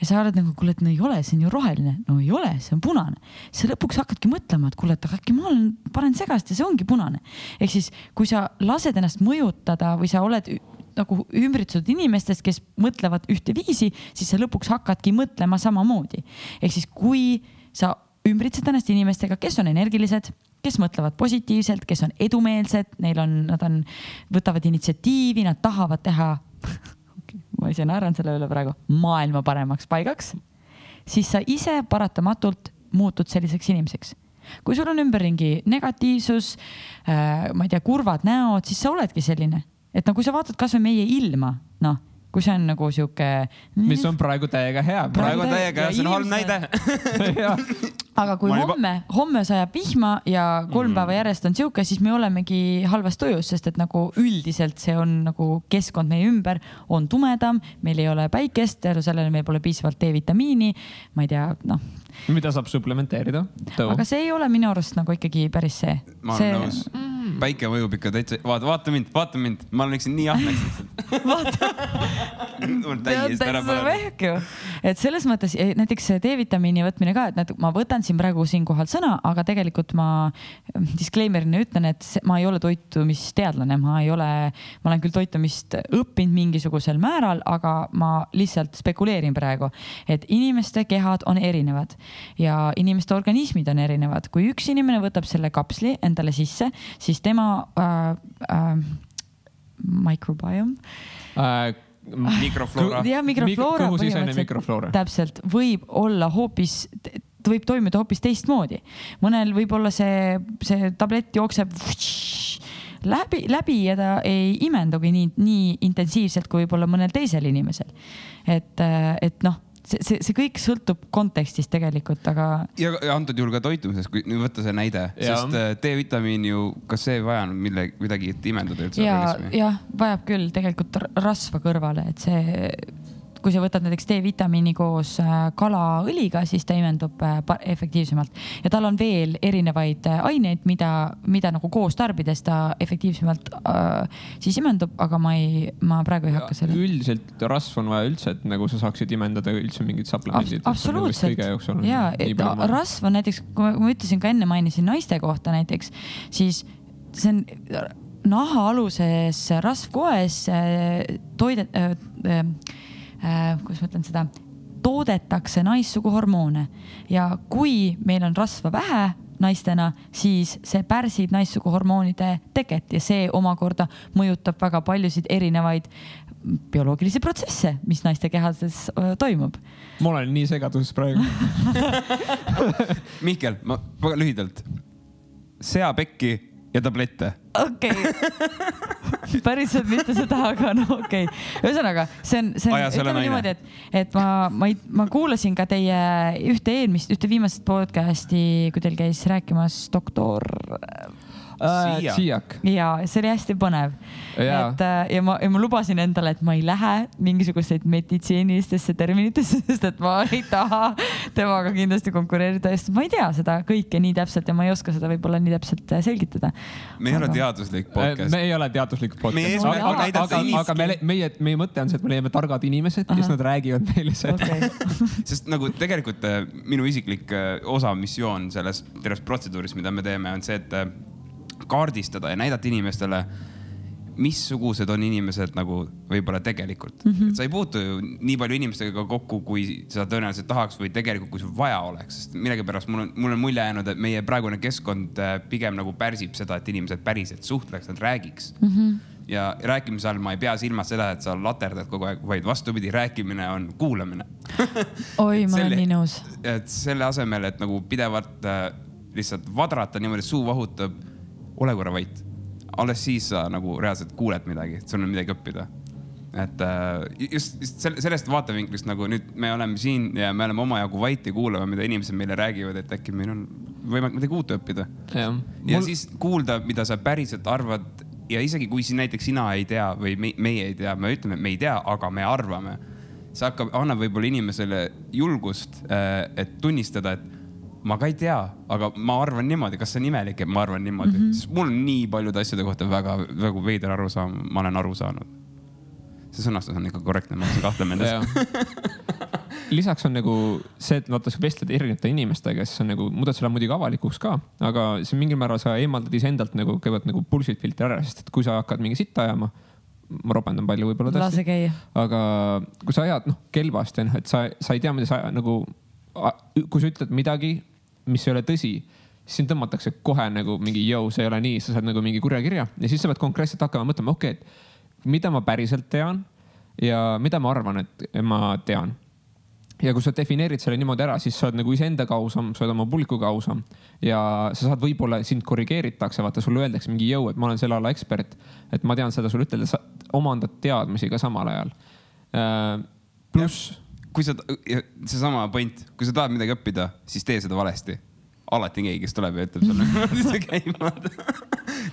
ja sa oled nagu, kuule, et no ei ole, see on ju roheline, no ei ole, see on punane. sa lõpuks hakkadki mõtlema, et kuule, et aga äkki ma olen, panen segast ja see ongi punane. ehk siis, kui sa lased ennast mõjutada või sa oled nagu ümbritsetud inimestest, kes mõtlevad ühteviisi, siis sa lõpuks hakkadki mõtlema samamoodi. ehk siis, kui sa ümbritsed ennast inimestega, kes on energilised, kes mõtlevad positiivselt, kes on edumeelsed, neil on, nad on, võtavad initsiatiivi, nad tahavad teha [LAUGHS] ma ise naeran selle üle praegu, maailma paremaks paigaks, siis sa ise paratamatult muutud selliseks inimeseks. kui sul on ümberringi negatiivsus äh,, ma ei tea, kurvad näod, siis sa oledki selline, et no kui sa vaatad kasvõi meie ilma, noh, kui see on nagu sihuke. mis on praegu täiega hea. praegu täiega hea, see on halb näide. [LAUGHS] aga kui Ma juba- homme, homme sajab vihma ja kolm mm. päeva järjest on sihuke, siis me olemegi halvas tujus, sest et nagu üldiselt see on nagu keskkond meie ümber on tumedam, meil ei ole päikest, tänu sellele meil pole piisavalt D-vitamiini. ma ei tea, noh, mida saab suplementeerida? aga see ei ole minu arust nagu ikkagi päris see. ma olen nõus. Päike mõjub ikka täitsa, vaata, vaata mind, vaata mind, ma olen nii ahneks lihtsalt. [LAUGHS] vaata, täiesti ära põlenud. et selles mõttes eh, näiteks D-vitamiini võtmine ka, et näed, ma võtan siin praegu siinkohal sõna, aga tegelikult ma disclaimer'ina ütlen, et ma ei ole toitumisteadlane, ma ei ole, ma olen küll toitumist õppinud mingisugusel määral, aga ma lihtsalt spekuleerin praegu, et inimeste kehad on erinevad ja inimeste organismid on erinevad. kui üks inimene võtab selle kapsli endale sisse, siis tema äh, äh, microbiome äh,. mikrofloora. jah, mikrofloora kõhusisene mikrofloora. täpselt võib olla hoopis, ta võib toimuda hoopis teistmoodi. mõnel võib-olla see, see tablett jookseb läbi, läbi ja ta ei imendugi nii, nii intensiivselt kui võib-olla mõnel teisel inimesel. et, et noh, see, see, see kõik sõltub kontekstist tegelikult, aga ja antud juhul ka toitumisest, kui nüüd võtta see näide, sest äh, D-vitamiin ju, kas see ei vaja mille, midagi, et imenduda üldse ja, jah, vajab küll tegelikult rasva kõrvale, et see, kui sa võtad näiteks D-vitamiini koos äh, kalaõliga, siis ta imendub äh, efektiivsemalt ja tal on veel erinevaid äh, aineid, mida, mida nagu koos tarbides ta efektiivsemalt äh, siis imendub, aga ma ei, ma praegu ei hakka selle. üldiselt rasva on vaja üldse, et nagu sa saaksid imendada üldse mingid supplemendid. absoluutselt ja et rasv on näiteks, kui ma- ütlesin ka enne mainisin naiste kohta näiteks, siis see on nahaaluses rasvkoes toidet äh,, äh, äh, kuidas ma ütlen seda, toodetakse naissuguhormoone ja kui meil on rasva vähe naistena, siis see pärsib naissuguhormoonide teket ja see omakorda mõjutab väga paljusid erinevaid bioloogilisi protsesse, mis naiste kehades toimub ma olen nii segaduses praegu. [LAUGHS] Mihkel, ma väga lühidalt. sea pekki ja tablette. Okei okay. [LAUGHS] päriselt mitte seda, aga no okei okay.. ühesõnaga, see on, see on, ütleme naine. niimoodi, et, et ma, ma ma kuulasin ka teie ühte eelmist, ühte viimast podcast'i, kui teil käis rääkimas doktor. siiak. ja see oli hästi põnev. Et äh, ja ma, ja ma lubasin endale, et ma ei lähe mingisuguseid meditsiinilistesse terminitesse, [LAUGHS] sest et ma ei taha temaga kindlasti konkureerida, sest ma ei tea seda kõike nii täpselt ja ma ei oska seda võib-olla nii täpselt äh, selgitada. me ei ole teaduslik podcast me. ei ole teaduslik podcast, aga, aga, inimest- aga me, meie, meie mõte on see, et me leiame targad inimesed, kes nad räägivad meile seda okei, [LAUGHS] sest nagu tegelikult äh, minu isiklik äh, osa, missioon selles terves protseduuris, mida me teeme, on see, et äh, kaardistada ja näidata inimestele, missugused on inimesed nagu võib-olla tegelikult mm. -hmm. et sa ei puutu ju nii palju inimestega kokku, kui sa tõenäoliselt tahaks või tegelikult, kui sul vaja oleks, sest millegipärast mul on, mul on mulje jäänud, et meie praegune keskkond äh, pigem nagu pärsib seda, et inimesed päriselt suhtleks, nad räägiks mm. -hmm. ja rääkimise all ma ei pea silmas seda, et sa laterdad kogu aeg, vaid vastupidi, rääkimine on kuulamine [LAUGHS] oi, ma olen nii nõus. et selle asemel, et nagu pidevalt äh, lihtsalt vadrata niimoodi, et suu vahutab, ole korra vait. alles siis sa nagu reaalselt kuuled midagi, sul on midagi õppida. et äh, just, just selle- sellest vaatevinklist nagu nüüd me oleme siin ja me oleme omajagu vait ja kuulame, mida inimesed meile räägivad, et äkki meil on võimalik midagi uut õppida. jah. ja Mul... siis kuulda, mida sa päriselt arvad ja isegi kui siin näiteks sina ei tea või me, meie ei tea, me ütleme, et me ei tea, aga me arvame. see hakkab, annab võib-olla inimesele julgust, et tunnistada, et ma ka ei tea, aga ma arvan niimoodi, kas see on imelik, et ma arvan niimoodi mm, -hmm. sest mul on nii paljude asjade kohta väga, väga veider arusaam, ma olen aru saanud. see sõnastus on ikka korrektne, ma hakkasin kahtlema endas. [LAUGHS] lisaks on nagu see, et vaata, sa vestled erinevate inimestega, siis on nagu, muudad selle muidugi avalikuks ka, aga see mingil määral sa eemaldad iseendalt nagu kõigepealt nagu bullshit filtri ära, sest et kui sa hakkad mingi sitta ajama, ma ropendan palju võib-olla lase tõesti, käia. aga kui sa ajad noh kelbast onju, et sa, sa ei tea, mida sa nagu, kui sa ütled midagi, mis ei ole tõsi, siis sind tõmmatakse kohe nagu mingi jõu, see ei ole nii, sa saad nagu mingi kurja kirja ja siis sa pead konkreetselt hakkama mõtlema, okei okay,, et mida ma päriselt tean ja mida ma arvan, et ma tean. Ja kui sa defineerid selle niimoodi ära, siis sa oled nagu iseendaga ausam, sa oled oma pulkuga ausam ja sa saad võib-olla sind korrigeeritakse, vaata sulle öeldakse mingi jõu, et ma olen selle ala ekspert, et ma tean seda sulle ütelda, sa omandad teadmisi ka samal ajal. pluss, kui sa, seesama point, kui sa tahad midagi õppida, siis tee seda valesti. alati on keegi, kes tuleb ja ütleb sulle, niimoodi see käib.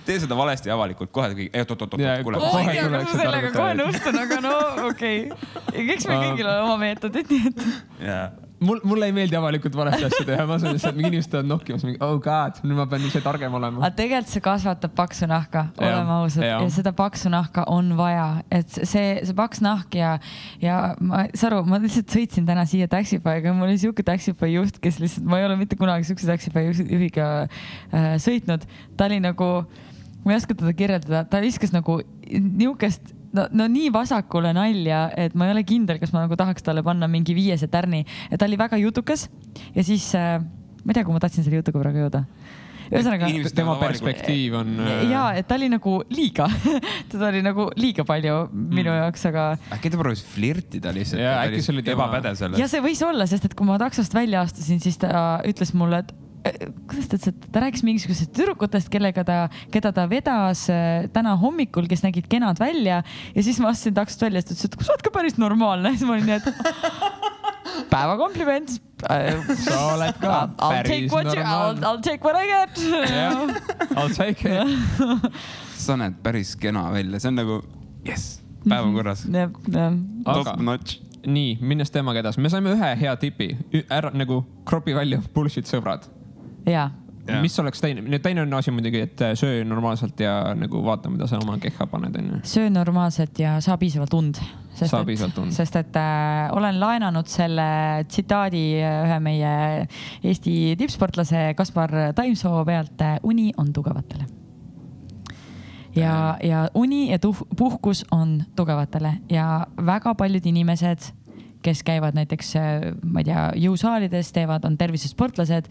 tee seda valesti avalikult, kohe kõik, ei oot-oot-oot, kuule ma ei tea, kas ma sellega kohe nõustun, aga no okei okay.. eks meil kõigil on oma meetodid, nii et. jaa mul, mulle ei meeldi avalikult valesti asju teha, ma saan lihtsalt, mingi inimesed tulevad nokkimas, oh god, nüüd ma pean ise targem olema. Aga. tegelikult see kasvatab paksu nahka, oleme ausad, ja seda paksu nahka on vaja, et see, see paks nahk ja, ja ma, Saru, ma lihtsalt sõitsin täna siia Taxify'ga, mul oli sihuke Taxify juht, kes lihtsalt, ma ei ole mitte kunagi siukse Taxify juhi- juhiga äh, sõitnud, ta oli nagu, ma ei oska teda kirjeldada, ta viskas nagu niukest no, no nii vasakule nalja, et ma ei ole kindel, kas ma nagu tahaks talle panna mingi viiese tärni, et ta oli väga jutukas ja siis äh, ma ei tea, kuhu ma tahtsin selle jutuga praegu jõuda. ühesõnaga tema perspektiiv on. ja, et ta oli nagu liiga, [LAUGHS] teda oli nagu liiga palju minu Mm. jaoks, aga äkki ta proovis flirtida lihtsalt ta äkki see oli tema- ebapädev ja selles. see võis olla, sest et kui ma taksost välja astusin, siis ta ütles mulle, et kuidas ta ütles, et ta rääkis mingisugustest tüdrukutest, kellega ta, keda ta vedas eh, täna hommikul, kes nägid kenad välja ja siis ma astusin taksost välja, siis ta ütles, et sa oled ka päris normaalne, [LAUGHS] siis ma olin nii, et [LAUGHS] päeva kompliment. [LAUGHS] sa oled ka I'll take päris what you, I'll, normaalne. I'll take what I get. I'll take it. sa näed päris kena välja, see on nagu jess, päev on korras. top notch. nii, minnes teemaga edasi, me saime ühe hea tipi, ära nagu kropi välja bullshit sõbrad. ja, Jah. mis oleks teine, teine on asi muidugi, et söö normaalselt ja nagu vaata, mida sa oma kehha paned, onju. söö normaalselt ja saa piisavalt und. Saa piisavalt und. sest et äh, olen laenanud selle tsitaadi äh, ühe meie Eesti tippsportlase Kaspar Taimsoo pealt. uni on tugevatele. ja, ja uni ja tuh- puhkus on tugevatele ja väga paljud inimesed kes käivad näiteks, ma ei tea, jõusaalides, teevad, on tervisesportlased,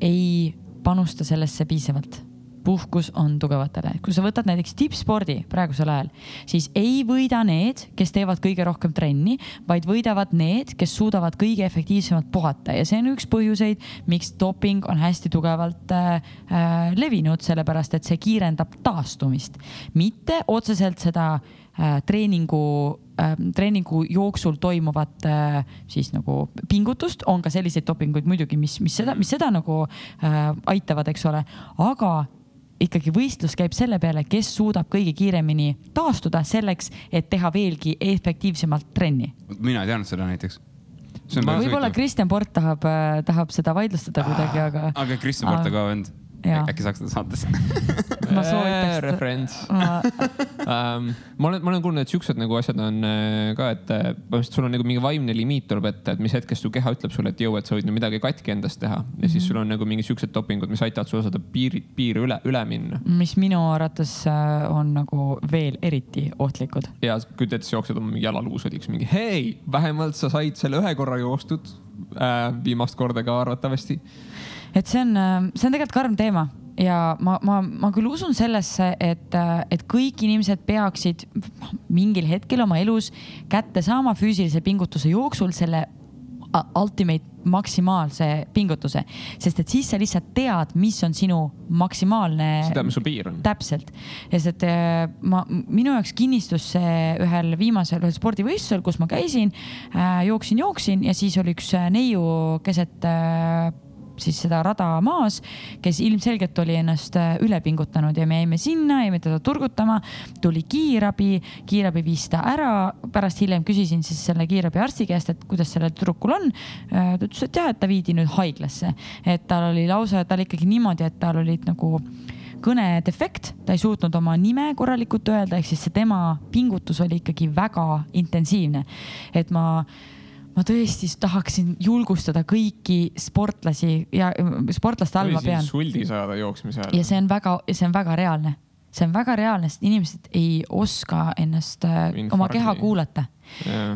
ei panusta sellesse piisavalt. Puhkus on tugevatele, kui sa võtad näiteks tippspordi praegusel ajal, siis ei võida need, kes teevad kõige rohkem trenni, vaid võidavad need, kes suudavad kõige efektiivsemalt puhata. Ja see on üks põhjuseid, miks doping on hästi tugevalt äh, äh, levinud, sellepärast et see kiirendab taastumist, mitte otseselt seda äh, treeningu äh, treeningu jooksul toimuvat äh, siis nagu pingutust, on ka selliseid dopinguid muidugi, mis, mis seda, mis seda nagu äh, aitavad, eks ole, aga ikkagi võistlus käib selle peale, kes suudab kõige kiiremini taastuda selleks, et teha veelgi efektiivsemalt trenni. mina ei teadnud seda näiteks. võib-olla Kristjan Port tahab, tahab seda vaidlustada kuidagi, aga aga Kristjan Porta ka vend. Äkki saaks teda saatesse? ma soovitaks. referents. um,. ma olen, ma olen kuulnud, et siuksed nagu asjad on äh, ka, et äh, põhimõtteliselt sul on nagu mingi vaimne limiit tuleb ette, et mis hetkest su keha ütleb sulle, et jõu, et sa võid nüüd midagi katki endast teha ja Mhm. siis sul on nagu mingi siuksed dopingud, mis aitavad sul seda piiri, piiri üle, üle minna. mis minu arvates äh, on nagu veel eriti ohtlikud. ja kujutad ette, sa jooksed oma jalaluusõdiks mingi hei, vähemalt sa said selle ühe korra joostud äh,, viimast korda ka arvatavasti. Et see on, see on tegelikult karm teema ja ma, ma, ma küll usun sellesse, et, et kõik inimesed peaksid mingil hetkel oma elus kätte saama füüsilise pingutuse jooksul selle ultimate maksimaalse pingutuse, sest et siis sa lihtsalt tead, mis on sinu maksimaalne. sa tead, mis su piir on. täpselt, sest et äh, ma, minu jaoks kinnistus see ühel viimasel ühel spordivõistlusel, kus ma käisin äh,, jooksin, jooksin ja siis oli üks äh, neiu keset äh, siis seda rada maas, kes ilmselgelt oli ennast äh, üle pingutanud ja me jäime sinna, jäime teda turgutama, tuli kiirabi, kiirabi viis ta ära, pärast hiljem küsisin siis selle kiirabi arsti käest, et kuidas sellel tüdrukul on. Äh, ta ütles, et jah, et ta viidi nüüd haiglasse, et tal oli lausa, tal ikkagi niimoodi, et tal olid nagu kõnedefekt, ta ei suutnud oma nime korralikult öelda, ehk siis see tema pingutus oli ikkagi väga intensiivne. et ma ma tõesti tahaksin julgustada kõiki sportlasi ja sportlaste all ma pean. suldi saada jooksmise ajal. ja see on väga, see on väga reaalne, see on väga reaalne, sest inimesed ei oska ennast, äh, Infarkti. oma keha kuulata.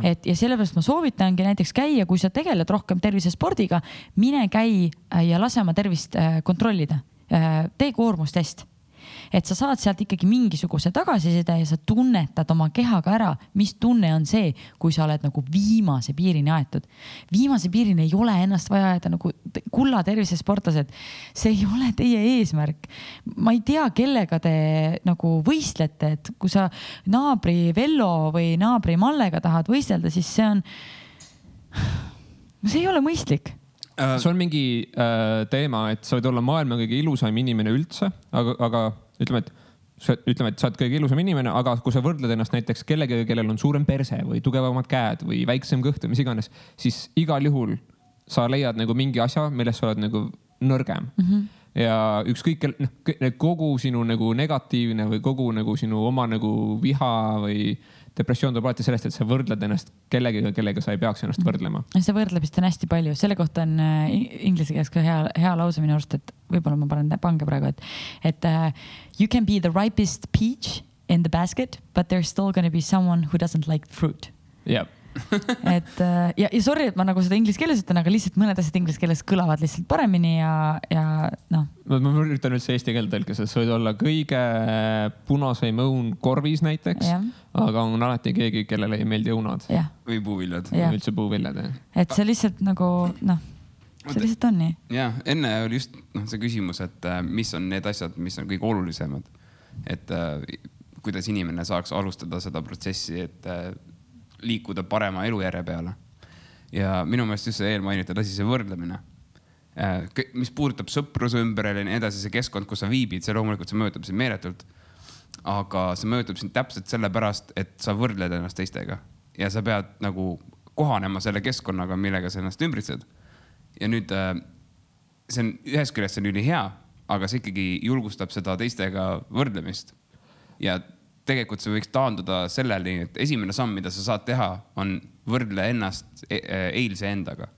et ja sellepärast ma soovitangi näiteks käia, kui sa tegeled rohkem tervisespordiga, mine käi äh, ja lase oma tervist äh, kontrollida. tee koormustest et sa saad sealt ikkagi mingisuguse tagasiside ja sa tunnetad oma kehaga ära, mis tunne on see, kui sa oled nagu viimase piirini aetud. viimase piirini ei ole ennast vaja ajada nagu kulla tervisesportlased. see ei ole teie eesmärk. ma ei tea, kellega te nagu võistlete, et kui sa naabri Vello või naabri Mallega tahad võistelda, siis see on, [SIGHS] see ei ole mõistlik see on mingi äh, teema, et sa võid olla maailma kõige ilusam inimene üldse, aga, aga ütleme, et sa, ütleme, et sa oled kõige ilusam inimene, aga kui sa võrdled ennast näiteks kellegagi, kellel on suurem perse või tugevamad käed või väiksem kõht või mis iganes, siis igal juhul sa leiad nagu mingi asja, milles sa oled nagu nõrgem mm. -hmm ja ükskõik, noh, kogu sinu nagu negatiivne või kogu nagu sinu oma nagu viha või depressioon tuleb alati sellest, et sa võrdled ennast kellegagi, kellega sa ei peaks ennast võrdlema. seda võrdlemist on hästi palju, selle kohta on äh, inglise keeles ka hea, hea lause minu arust, et võib-olla ma panen pange praegu, et, et uh, you can be the ripest peach in the basket, but there is still gonna be someone who doesn't like fruit. jah [LAUGHS] et äh, ja, ja sorry, et ma nagu seda inglise keeles ütlen, aga lihtsalt mõned asjad inglise keeles kõlavad lihtsalt paremini ja, ja noh. ma üritan üldse eesti keelde tõlkida, sa võid olla kõige punasem õun korvis näiteks, aga on alati keegi, kellele ei meeldi õunad. või puuviljad. üldse puuviljad, jah. et see lihtsalt nagu noh see lihtsalt on nii. ja enne oli just noh, see küsimus, et äh, mis on need asjad, mis on kõige olulisemad. et äh, kuidas inimene saaks alustada seda protsessi, et äh, liikuda parema elujärje peale. ja minu meelest just see eelmainitud asi, see võrdlemine. Äh, mis puudutab sõpruse ümber ja nii edasi, see keskkond, kus sa viibid, see loomulikult, see mõjutab sind meeletult. aga see mõjutab sind täpselt sellepärast, et sa võrdled ennast teistega ja sa pead nagu kohanema selle keskkonnaga, millega sa ennast ümbritsed. ja nüüd äh, see on ühest küljest see on ülihea, aga see ikkagi julgustab seda teistega võrdlemist. ja tegelikult see võiks taanduda selleni, et esimene samm, mida sa saad teha, on võrdle ennast e eilse endaga.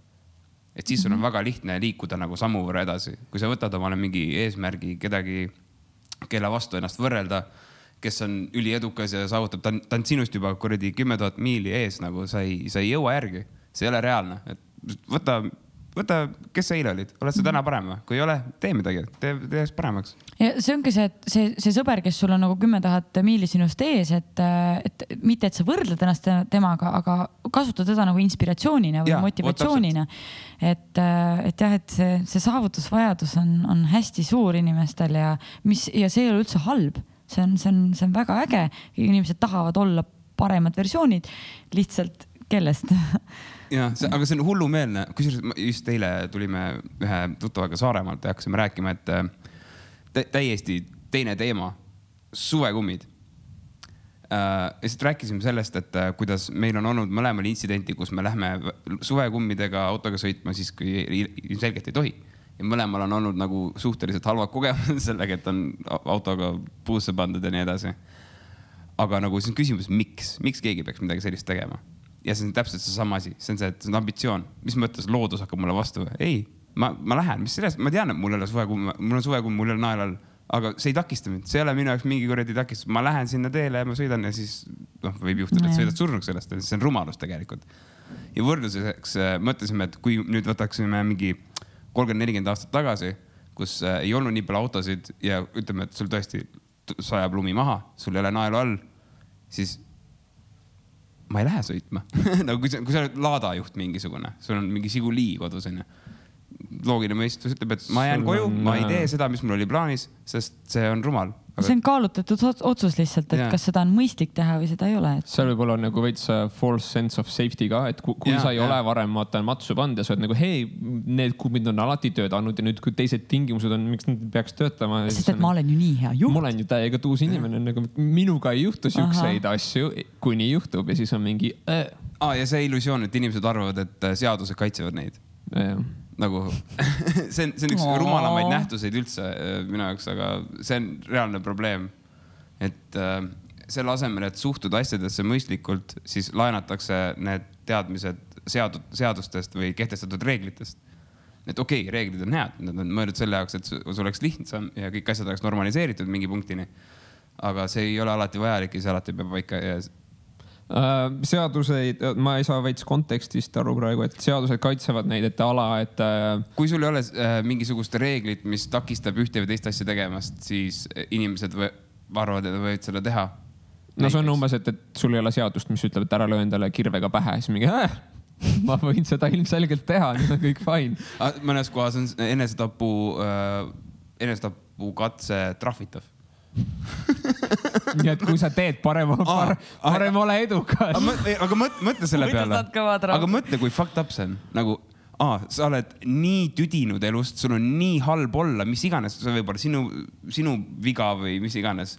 et siis sul on mhm. väga lihtne liikuda nagu sammu võrra edasi, kui sa võtad omale mingi eesmärgi kedagi, kelle vastu ennast võrrelda, kes on üliedukas ja saavutab, ta on, ta on sinust juba kuradi kümme tuhat miili ees, nagu sa ei, sa ei jõua järgi. see ei ole reaalne, et võta võta, kes sa eile olid, oled sa täna parem või? kui ei ole, tee midagi, tee, tee ennast paremaks. ja see ongi see, et see, see sõber, kes sul on nagu kümme tuhat miili sinust ees, et, et mitte, et sa võrdled ennast temaga, aga kasuta teda nagu inspiratsioonina või ja, motivatsioonina. et, et jah, et see, see saavutusvajadus on, on hästi suur inimestel ja mis ja see ei ole üldse halb, see on, see on, see on väga äge, inimesed tahavad olla paremad versioonid, lihtsalt kellest jah, aga see on hullumeelne, kusjuures just eile tulime ühe tuttavaga Saaremaalt ja hakkasime rääkima, et äh, täiesti teine teema, suvekummid äh,. lihtsalt rääkisime sellest, et äh, kuidas meil on olnud mõlemal intsidenti, kus me lähme suvekummidega autoga sõitma siis, kui ilmselgelt ei tohi. ja mõlemal on olnud nagu suhteliselt halvad kogemused [LAUGHS] sellega, et on autoga puusse pandud ja nii edasi. aga nagu siis on küsimus, miks, miks keegi peaks midagi sellist tegema ja see on täpselt seesama asi, see on see, et see on ambitsioon. mis mõttes loodus hakkab mulle vastu? ei, ma, ma lähen, mis sellest, ma tean, et mul ei ole suvekumm, mul on suvekumm, mul ei ole naelal, aga see ei takista mind, see ei ole minu jaoks mingi kuradi takistus, ma lähen sinna teele ja ma sõidan ja siis noh, võib juhtuda, et sõidad surnuks sellest, see on rumalus tegelikult. ja võrdluseks äh, mõtlesime, et kui nüüd võtaksime mingi kolmkümmend, nelikümmend aastat tagasi kus äh, ei olnud nii palju autosid ja ütleme, et sul tõesti sajab lumi maha, sul ei ole naelu all, siis ma ei lähe sõitma [LAUGHS] nagu kui sa, kui sa oled laadajuht mingisugune, sul on mingi Žiguli kodus onju. Loogiline mõistus ütleb, et ma jään koju, on, ma ei tee seda, mis mul oli plaanis, sest see on rumal. see on kaalutletud ots- otsus lihtsalt, et Jaa. kas seda on mõistlik teha või seda ei ole, et seal võib olla nagu veits äh, false sense of safety ka, et kui, kui Jaa, sa ei jaa. ole varem vaata matsu pannud ja sa oled nagu hei, need kummid on alati töötanud ja nüüd, kui teised tingimused on, miks nad peaks töötama. sest et ma olen ju nii hea juht. ma olen ju täiega tuus inimene, nagu minuga ei juhtu siukseid asju, kuni juhtub ja siis on mingi äh,. ah, ja see illusioon, et inimesed arvavad, et äh, seadused kaitsevad neid Äh, nagu [LAUGHS] see on, see on üks Oo. rumalamaid nähtuseid üldse äh, minu jaoks, aga see on reaalne probleem. et äh, selle asemel, et suhtuda asjadesse mõistlikult, siis laenatakse need teadmised seadud, seadustest või kehtestatud reeglitest. et okei okay,, reeglid on head, nad on mõeldud selle jaoks, et sul oleks lihtsam ja kõik asjad oleks normaliseeritud mingi punktini. aga see ei ole alati vajalik ja see alati peab paika ja seaduseid, ma ei saa veits kontekstist aru praegu, et seadused kaitsevad neid, et ala, et äh, kui sul ei ole äh, mingisugust reeglit, mis takistab ühte või teist asja tegemast, siis äh, inimesed või, arvavad, et võivad seda teha. no see on umbes, et, et sul ei ole seadust, mis ütleb, et ära löö endale kirvega pähe, siis mingi äh, ma võin seda ilmselgelt teha, nüüd on kõik fine. Mõnes kohas on enesetapu äh,, enesetapu katse trahvitav. [LAUGHS] nii et kui sa teed parem, parem, parem ole edukas. aga mõtle, selle peale. aga mõtle, kui fucked up see on, nagu aa, sa oled nii tüdinud elust, sul on nii halb olla, mis iganes, see võib olla sinu, sinu viga või mis iganes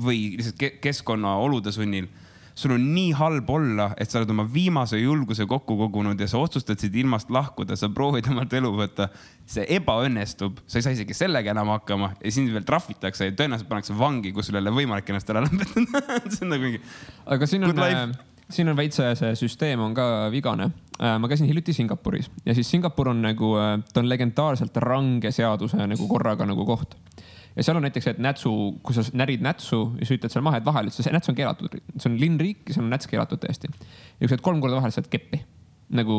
või lihtsalt ke keskkonna olude sunnil sul on nii halb olla, et sa oled oma viimase julguse kokku kogunud ja sa otsustad siit ilmast lahkuda, sa proovid omalt elu võtta. see ebaõnnestub, sa ei saa isegi sellega enam hakkama ja sind veel trahvitakse ja tõenäoliselt pannakse vangi, kus sul ei ole võimalik ennast ära lõpetada [LAUGHS] see on nagu mingi. aga siin on life., siin on veits see, see süsteem on ka vigane. ma käisin hiljuti Singapuris ja siis Singapur on nagu, ta on legendaarselt range seaduse nagu korraga nagu koht ja seal on näiteks, et nätsu, kui sa närid nätsu ja sa ütled seal mahed vahele, see näts on keelatud, see on linnriik ja seal on näts keelatud täiesti. ja kui sa oled kolm korda vahele, saad keppi nagu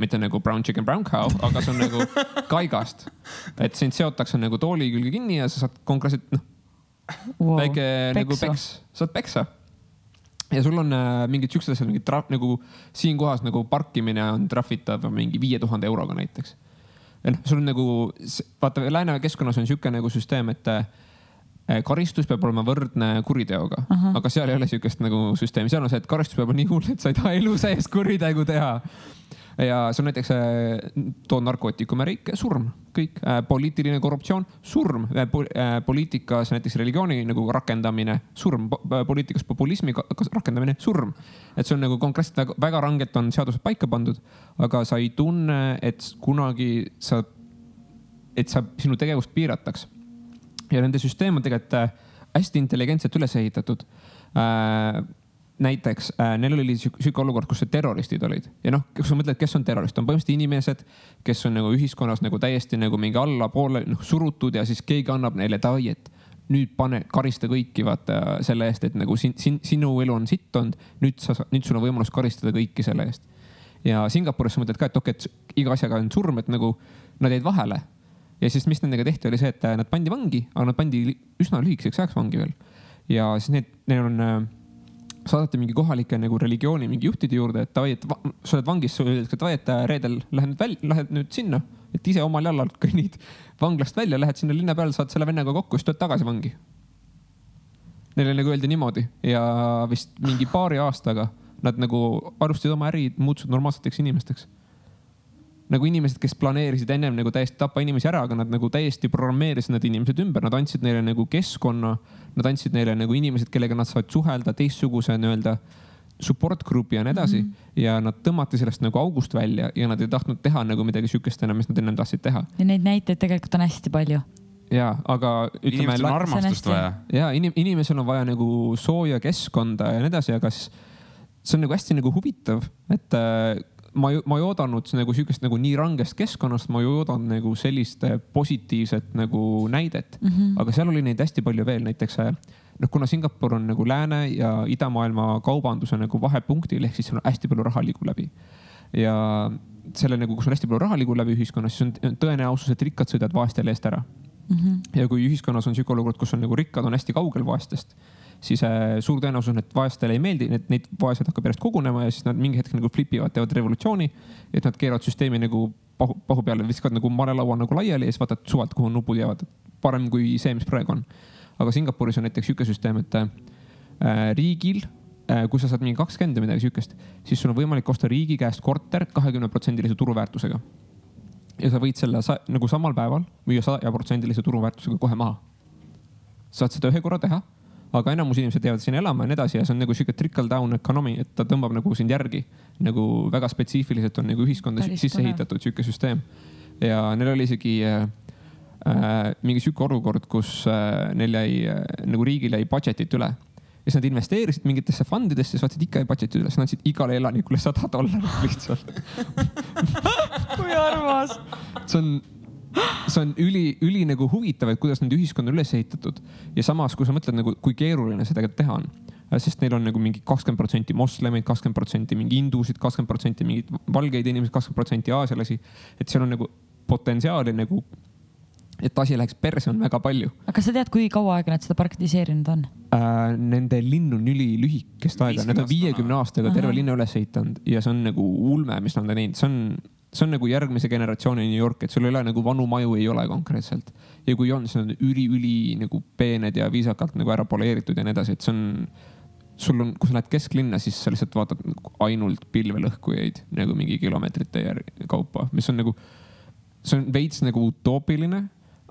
mitte nagu brown chicken brown cow, aga see on nagu [LAUGHS] kaigast. et sind seotakse nagu tooli külge kinni ja sa saad konkreetselt noh, wow. väike nagu peks, saad peksa. ja sul on äh, mingid siuksed asjad, mingid trahv nagu siin kohas nagu parkimine on trahvitav mingi viie tuhande euroga näiteks. Ja noh, sul on nagu, vaata lääne keskkonnas on sihuke nagu süsteem, et äh, karistus peab olema võrdne kuriteoga. Uh, -huh. aga seal ei ole sihukest nagu süsteemi, seal on see, et karistus peab olema nii hull, et sa ei taha elu sees kuritegu teha ja see on näiteks, toon narkootikume riik, surm, kõik, poliitiline korruptsioon, surm, poliitikas näiteks religiooni nagu rakendamine, surm, poliitikas populismi rakendamine, surm. et see on nagu konkreetselt väga, väga rangelt on seadused paika pandud, aga sa ei tunne, et kunagi sa, et sa, sinu tegevust piirataks. ja nende süsteem on tegelikult äh, hästi intelligentselt üles ehitatud äh, näiteks äh, neil oli sihuke olukord, kus terroristid olid ja noh, kui sa mõtled, kes on terrorist, on põhimõtteliselt inimesed, kes on nagu ühiskonnas nagu täiesti nagu mingi allapoole noh surutud ja siis keegi annab neile davai, et nüüd pane, karista kõiki vaata selle eest, et nagu sin, sin, sinu elu on sitt olnud, nüüd sa, nüüd sul on võimalus karistada kõiki selle eest. ja Singapuris sa mõtled ka, et okei okay,, et iga asjaga on surm, et nagu nad jäid vahele. ja siis, mis nendega tehti, oli see, et äh, nad pandi vangi, aga nad pandi üsna lühikeseks ajaks vangi veel. ja siis need, neil on äh, saadeti mingi kohalike nagu religiooni mingi juhtide juurde, et davai, et sa oled vangis, sulle öeldakse, et davai, et äh, reedel lähed nüüd välja, lähed nüüd sinna, et ise omal jalal kõnnid vanglast välja, lähed sinna linna peale, saad selle vennaga kokku, siis tuled tagasi vangi. Neile nagu öeldi niimoodi ja vist mingi paari aastaga nad nagu alustasid oma äri, muutusid normaalseteks inimesteks nagu inimesed, kes planeerisid ennem nagu täiesti tappa inimesi ära, aga nad nagu täiesti programmeerisid need inimesed ümber, nad andsid neile nagu keskkonna, nad andsid neile nagu inimesed, kellega nad saavad suhelda, teistsuguse nii-öelda support group'i ja nii edasi mm. -hmm. ja nad tõmmati sellest nagu august välja ja nad ei tahtnud teha nagu midagi sihukest enam, mis nad ennem tahtsid teha. ja neid näiteid tegelikult on hästi palju. ja, aga ütleme. inimestel on armastust vaja. ja inim, inimesel on vaja nagu sooja keskkonda ja nii edasi, aga siis see on nagu hästi nagu huvitav, et äh, ma ei, ma ei oodanud nagu sihukest nagu nii rangest keskkonnast, ma ei oodanud nagu sellist äh, positiivset nagu näidet mm, -hmm. aga seal oli neid hästi palju veel, näiteks äh, noh, kuna Singapur on nagu lääne ja idamaailma kaubanduse nagu vahepunktil ehk siis seal on hästi palju raha liigub läbi ja selle nagu, kus on hästi palju raha liigub läbi ühiskonnas, siis on tõenäosus, et rikkad sõidavad vaestele eest ära mm. -hmm. ja kui ühiskonnas on sihuke olukord, kus on nagu rikkad on hästi kaugel vaestest, siis äh, suur tõenäosus et vaestele ei meeldi, et neid vaesed hakkab järjest kogunema ja siis nad mingi hetk nagu flip ivad, teevad revolutsiooni. et nad keeravad süsteemi nagu pahu, pahu peale, viskavad nagu malelaua nagu laiali ja siis vaatad suvalt, kuhu nupud jäävad. parem kui see, mis praegu on. aga Singapuris on näiteks sihuke süsteem, et äh, riigil äh, kui sa saad mingi kakskümmend või midagi sihukest, siis sul on võimalik osta riigi käest korter kahekümne protsendilise turuväärtusega ja sa võid selle sa, nagu samal päeval müüa sajaprotsendilise turuväärtusega kohe maha. saad seda ühe korra teha, aga enamus inimesed jäävad sinna elama ja nii edasi ja see on nagu sihuke trickle down economy, et ta tõmbab nagu sind järgi. nagu väga spetsiifiliselt on nagu ühiskonda Päris sisse ehitatud sihuke süsteem. ja neil oli isegi äh, äh, mingi sihuke olukord, kus äh, neil jäi äh, nagu riigil jäi budget'it üle ja siis nad investeerisid mingitesse fund idesse, siis vaatasid ikka jäi budget'i üle, siis nad andsid igale elanikule sada dollarit lihtsalt [LAUGHS] kui armas. see on, [GASPS] see on üli, üli nagu huvitav, et kuidas nende ühiskond on üles ehitatud ja samas, kui sa mõtled nagu, kui keeruline seda tegelikult teha on. sest neil on nagu mingi kakskümmend protsenti moslemeid, kakskümmend protsenti mingi hindusid, kakskümmend protsenti mingeid valgeid inimesi, kakskümmend protsenti aasialasi. et seal on nagu potentsiaali nagu, et asi läheks perse, on väga palju aga kas sa tead, kui kaua aega nad seda praktiseerinud on? äh,. Nende linn on ülilühikest aega, nad on 50 viiekümne aastaga terve linna üles ehitanud ja see on nagu ulme, mis nad on teinud, see on, see on nagu järgmise generatsiooni New York, et sul ei ole nagu vanu maju ei ole konkreetselt. ja kui on, siis nad on üli-üli nagu peened ja viisakalt nagu ära poleeritud ja nii edasi, et see on sul on, kui sa lähed kesklinna, siis sa lihtsalt vaatad nagu ainult pilvelõhkujaid nagu mingi kilomeetrite järgi kaupa, mis on nagu, see on veits nagu utoopiline,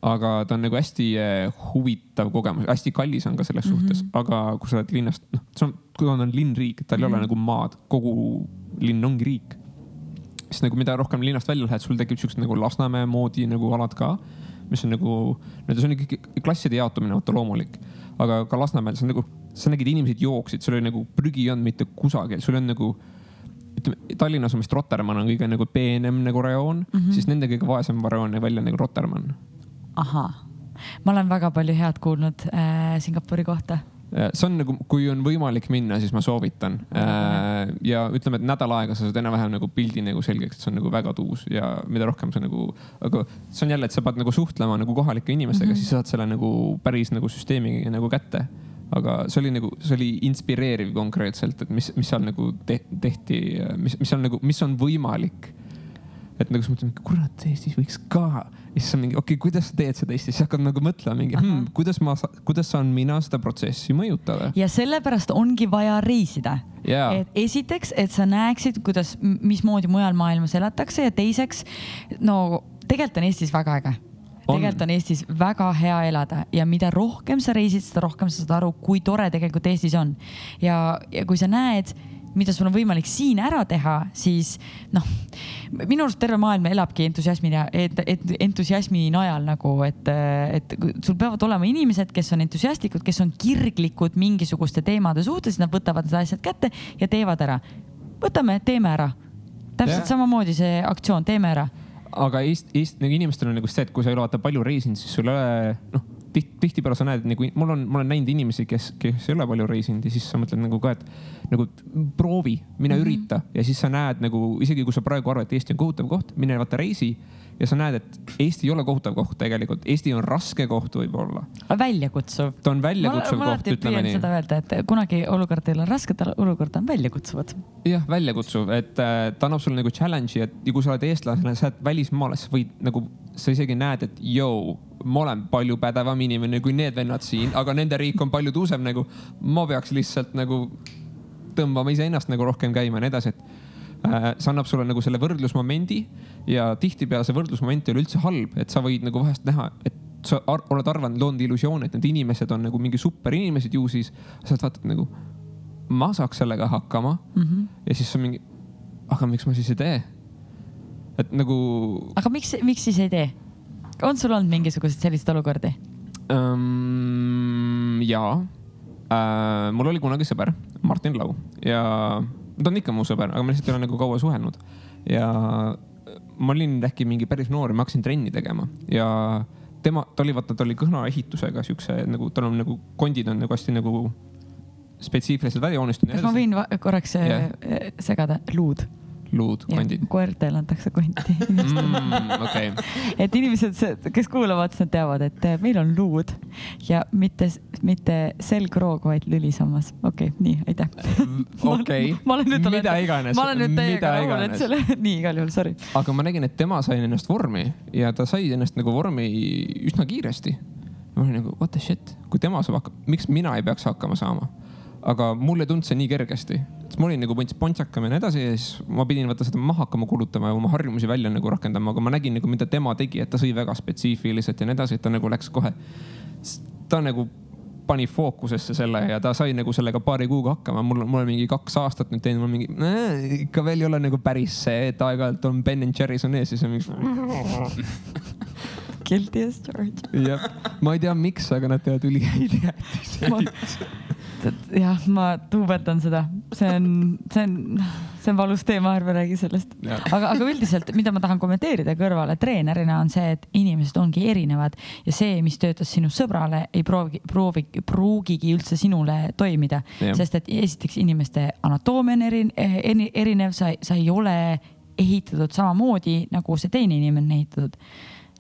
aga ta on nagu hästi eh, huvitav kogemus, hästi kallis on ka selles mm -hmm. suhtes, aga kui sa oled linnast, noh, see on, kui on linnriik, et tal mm -hmm. ei ole nagu maad, kogu linn ongi riik. Siis nagu mida rohkem linnast välja lähed, sul tekib siuksed nagu Lasnamäe moodi nagu alad ka, mis on nagu, see on ikkagi klasside jaotumine, vaata loomulik. aga ka Lasnamäel, see on nagu, sa nägid, inimesed jooksid, sul oli nagu prügi ei olnud mitte kusagil, sul on nagu ütleme, Tallinnas on vist Rotermann on kõige nagu peenem nagu rajoon mm, -hmm. siis nende kõige vaesem rajoon näeb välja nagu Rotermann. ahhaa, ma olen väga palju head kuulnud äh, Singapuri kohta. See on nagu, kui on võimalik minna, siis ma soovitan. ja ütleme, et nädal aega sa saad enam-vähem nagu pildi nagu selgeks, et see on nagu väga tuus ja mida rohkem sa nagu, aga see on jälle, et sa pead nagu suhtlema nagu kohalike inimestega mm, -hmm. siis saad selle nagu päris nagu süsteemi nagu kätte. aga see oli nagu, see oli inspireeriv konkreetselt, et mis, mis seal nagu te tehti, mis, mis on nagu, mis on võimalik et nagu sa mõtled, kurat, Eestis võiks ka. ja siis on mingi, okei okay,, kuidas sa teed seda Eestis, siis hakkad nagu mõtlema mingi, hmm, kuidas ma, kuidas saan mina seda protsessi mõjutada. ja sellepärast ongi vaja reisida. Jaa. et esiteks, et sa näeksid, kuidas, mismoodi mujal maailmas elatakse ja teiseks, no tegelikult on Eestis väga äge On. tegelikult on Eestis väga hea elada ja mida rohkem sa reisid, seda rohkem sa saad aru, kui tore tegelikult Eestis on. ja, ja kui sa näed, mida sul on võimalik siin ära teha, siis noh, minu arust terve maailm elabki entusiasmi et, et entusiasmi najal nagu, et, et sul peavad olema inimesed, kes on entusiastlikud, kes on kirglikud mingisuguste teemade suhtes, nad võtavad need asjad kätte ja teevad ära. võtame, teeme ära. täpselt Jah. samamoodi see aktsioon, teeme ära aga Eest-, Eest- nagu inimestel on nagu see, et kui sa ei ole vaata palju reisinud, siis sul ei ole noh, tiht- tihtipeale sa näed nagu mul on, ma olen näinud inimesi, kes, kes ei ole palju reisinud ja siis sa mõtled nagu ka, et nagu proovi, mine mm -hmm. ürita ja siis sa näed nagu isegi kui sa praegu arvad, et Eesti on kohutav koht, mine vaata reisi ja sa näed, et Eesti ei ole kohutav koht tegelikult, Eesti on raske koht võib-olla. väljakutsuv. ta on väljakutsuv ma koht, ütleme nii. seda öelda, et kunagi olukord ei ole raske, olukord on väljakutsuvad. jah, väljakutsuv, et äh, ta annab sulle nagu challenge'i, et ja kui sa oled eestlane, sa oled välismaalane, sa võid nagu, sa isegi näed, et jõu, ma olen palju pädevam inimene kui need vennad siin, aga nende riik on palju tuusem nagu. ma peaks lihtsalt nagu tõmbama iseennast nagu rohkem käima ja nii edasi, et äh, see annab sulle nagu selle võrdlusmomendi ja tihtipeale see võrdlusmoment ei ole üldse halb, et sa võid nagu vahest näha, et sa ar oled arvanud, loonud illusiooni, et need inimesed on nagu mingi superinimesed ju siis. sa vaatad nagu, ma saaks sellega hakkama mm. -hmm. ja siis on mingi, aga miks ma siis ei tee? et nagu aga miks, miks siis ei tee? On sul olnud mingisuguseid selliseid olukordi? ähm, jaa äh,. mul oli kunagi sõber, Martin Lau ja ta on ikka mu sõber, aga me lihtsalt ei ole nagu kaua suhelnud ja ma olin äkki mingi päris noor ja ma hakkasin trenni tegema ja tema, ta oli, vaata, ta oli kõhna ehitusega siukse nagu, tal on nagu kondid on nagu hästi nagu spetsiifiliselt välja joonistunud. kas ma võin korraks yeah. segada? luud. luud, kondid. koertele antakse konti [LAUGHS] Mm, okei, et inimesed, kes kuulavad, siis nad teavad, et eh, meil on luud ja mitte, mitte selgroog, vaid lülisammas. okei okay,, nii, aitäh. [LAUGHS] okei, olen nüüd mida iganes, ma olen nüüd täiega rahul, et selle, [LAUGHS] nii igal juhul, sorry. aga ma nägin, et tema sai ennast vormi ja ta sai ennast nagu vormi üsna kiiresti. ma olin nagu what the shit, kui tema saab hakkama, miks mina ei peaks hakkama saama? aga mulle ei tulnud see nii kergesti, ma olin nagu ponts- pontsakam ja nii edasi ja siis ma pidin vaata seda maha hakkama kulutama ja oma harjumusi välja nagu rakendama, aga ma nägin nagu, mida tema tegi, et ta sõi väga spetsiifiliselt ja nii edasi, et ta nagu läks kohe. ta nagu pani fookusesse selle ja ta sai nagu sellega paari kuuga hakkama, mul, mul on mingi kaks aastat nüüd teinud, mul mingi äh, ikka veel ei ole nagu päris see, et aeg-ajalt on Ben and Jerry's on ees ja siis on mingi. [LAUGHS] Guilty as charged. jah, ma ei tea, miks, aga nad teevad ülihäid [LAUGHS] jäätiseid. jah, ma duubeldan seda, see on, see on, see on valus teema, ärme räägi sellest. Aga, aga üldiselt, mida ma tahan kommenteerida kõrvale treenerina on see, et inimesed ongi erinevad ja see, mis töötas sinu sõbrale, ei proovi, proovi, pruugigi üldse sinule toimida. Sest et esiteks inimeste anatoomia on eri, eri, erinev, sa, sa ei ole ehitatud samamoodi nagu see teine inimene on ehitatud.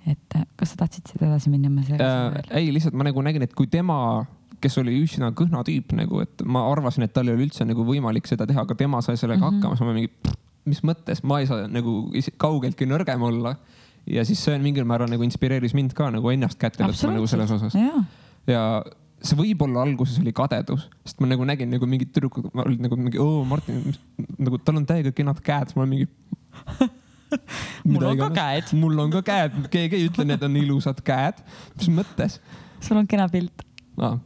et kas sa tahtsid siit edasi minna? ma äh, ei, lihtsalt ma nagu nägin, et kui tema, kes oli üsna kõhna tüüp nagu, et ma arvasin, et tal ei ole üldse nagu võimalik seda teha, aga tema sai sellega mm. -hmm. hakkama, siis ma mingi, mis mõttes, ma ei saa nagu kaugeltki nõrgem olla. ja siis see mingil määral nagu inspireeris mind ka nagu ennast kätte võtma nagu selles osas. jaa ja see võib-olla alguses oli kadedus, sest ma nagu nägin nagu mingid tüdrukud, olid nagu mingi, oo Martin, nagu tal on täiega kenad käed, siis ma mingi. [LAUGHS] Mul on ka käed. mul on ka käed, keegi ei ütle, need on ilusad käed, mis mõttes sul on kena pilt, ah,?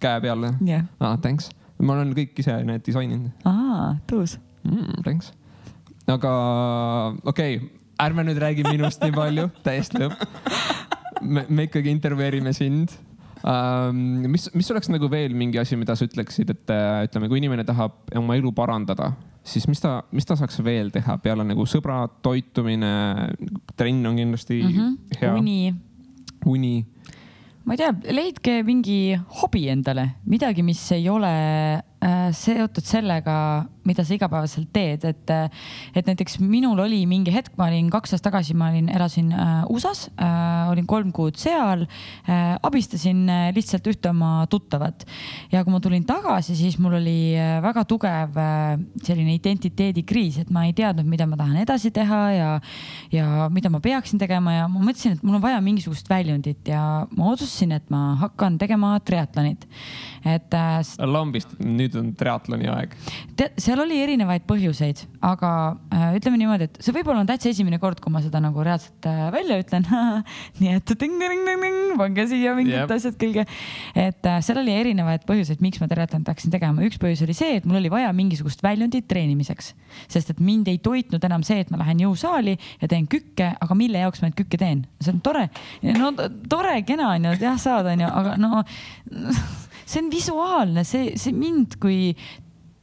Käe peal või jah. ah,? Thanks, ma olen kõik ise need disaininud aa, tuus. mm,. Thanks, aga okei okay,, ärme nüüd räägi minust nii palju, [LAUGHS] täiesti lõpp. me, me ikkagi intervjueerime sind um,. mis, mis oleks nagu veel mingi asi, mida sa ütleksid, et äh, ütleme, kui inimene tahab oma elu parandada, siis mis ta, mis ta saaks veel teha peale nagu sõbrad, toitumine, trenn on kindlasti mm -hmm. hea, uni, uni. Ma ei tea, leidke mingi hobi endale, midagi, mis ei ole äh, seotud sellega, mida sa igapäevaselt teed, et, et näiteks minul oli mingi hetk, ma olin kaks aastat tagasi, ma olin, elasin äh, USA-s äh,, olin kolm kuud seal äh,, abistasin äh, lihtsalt ühte oma tuttavat ja kui ma tulin tagasi, siis mul oli äh, väga tugev äh, selline identiteedikriis, et ma ei teadnud, mida ma tahan edasi teha ja, ja mida ma peaksin tegema ja ma mõtlesin, et mul on vaja mingisugust väljundit ja ma otsustasin, et ma hakkan tegema triatlonit. et äh, lambist, nüüd on triatloni aeg. tead, seal oli erinevaid põhjuseid, aga äh, ütleme niimoodi, et see võib-olla on täitsa esimene kord, kui ma seda nagu reaalselt äh, välja ütlen. [LAUGHS] nii et ting-ting-ting-ting, pange siia mingid yep. asjad külge. et äh, seal oli erinevaid põhjuseid, miks ma triatlonit hakkasin tegema. üks põhjus oli see, et mul oli vaja mingisugust väljundit treenimiseks, sest et mind ei toitnud enam see, et ma lähen jõusaali ja teen kükke, aga mille jaoks ma neid kükke teen, see on tore. no tore, kena on ju, jah, saad, on ju, aga no [LAUGHS] see on visuaalne, see, see mind kui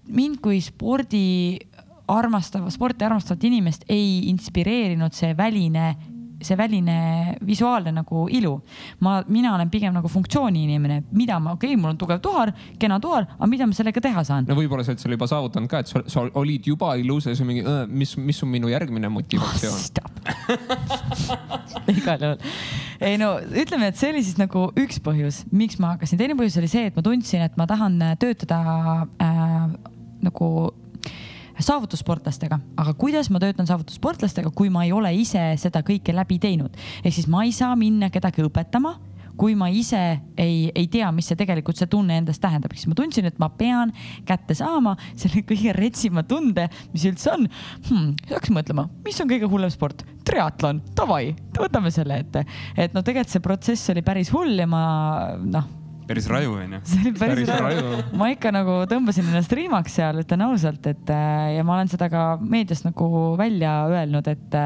mind kui spordi armastava, sporti armastavat inimest ei inspireerinud see väline, see väline visuaalne nagu ilu. ma, mina olen pigem nagu funktsiooni inimene, mida ma, okei okay,, mul on tugev tuhar, kena tuhar, aga mida ma sellega teha saan? no võib-olla sa oled selle juba saavutanud ka, et sa, sa olid juba ilus ja siis mingi, mis, mis on minu järgmine motivatsioon. [LAUGHS] igal juhul. ei no ütleme, et see oli siis nagu üks põhjus, miks ma hakkasin, teine põhjus oli see, et ma tundsin, et ma tahan töötada äh, nagu saavutussportlastega, aga kuidas ma töötan saavutussportlastega, kui ma ei ole ise seda kõike läbi teinud, ehk siis ma ei saa minna kedagi õpetama kui ma ise ei, ei tea, mis see tegelikult see tunne endast tähendab, siis ma tundsin, et ma pean kätte saama selle kõige retsima tunde, mis üldse on. Hmm,. hakkasin mõtlema, mis on kõige hullem sport, triatlon, davai, võtame selle ette. et no tegelikult see protsess oli päris hull ja ma noh, päris raju onju. see oli päris, Päris päris raju. ma ikka nagu tõmbasin ennast riimaks seal, ütlen ausalt, et äh, ja ma olen seda ka meedias nagu välja öelnud, et,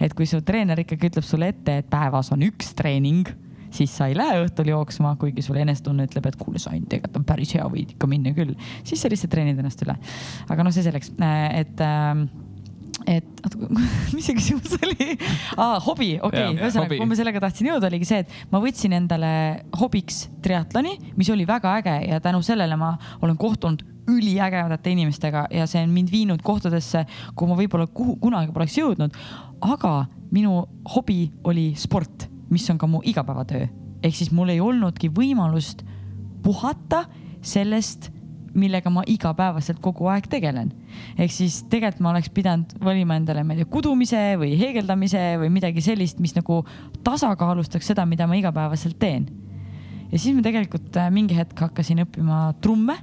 et kui su treener ikkagi ütleb sulle ette, et päevas on üks treening, siis sa ei lähe õhtul jooksma, kuigi sul enesetunne ütleb, et kuule, Sain, tegelikult on päris hea, võid ikka minna küll, siis sa lihtsalt treenid ennast üle. aga noh, see selleks, et äh, et oota, [LAUGHS] mis see küsimus oli ah,? hobi, okei okay,, ühesõnaga kuhu ma sellega tahtsin jõuda, oligi see, et ma võtsin endale hobiks triatloni, mis oli väga äge ja tänu sellele ma olen kohtunud üliägedate inimestega ja see on mind viinud kohtadesse, kuhu ma võib-olla kuhu, kunagi poleks jõudnud. aga minu hobi oli sport, mis on ka mu igapäevatöö. ehk siis mul ei olnudki võimalust puhata sellest millega ma igapäevaselt kogu aeg tegelen. ehk siis tegelikult ma oleks pidanud valima endale, ma ei tea, kudumise või heegeldamise või midagi sellist, mis nagu tasakaalustaks seda, mida ma igapäevaselt teen. ja siis ma tegelikult äh, mingi hetk hakkasin õppima trumme.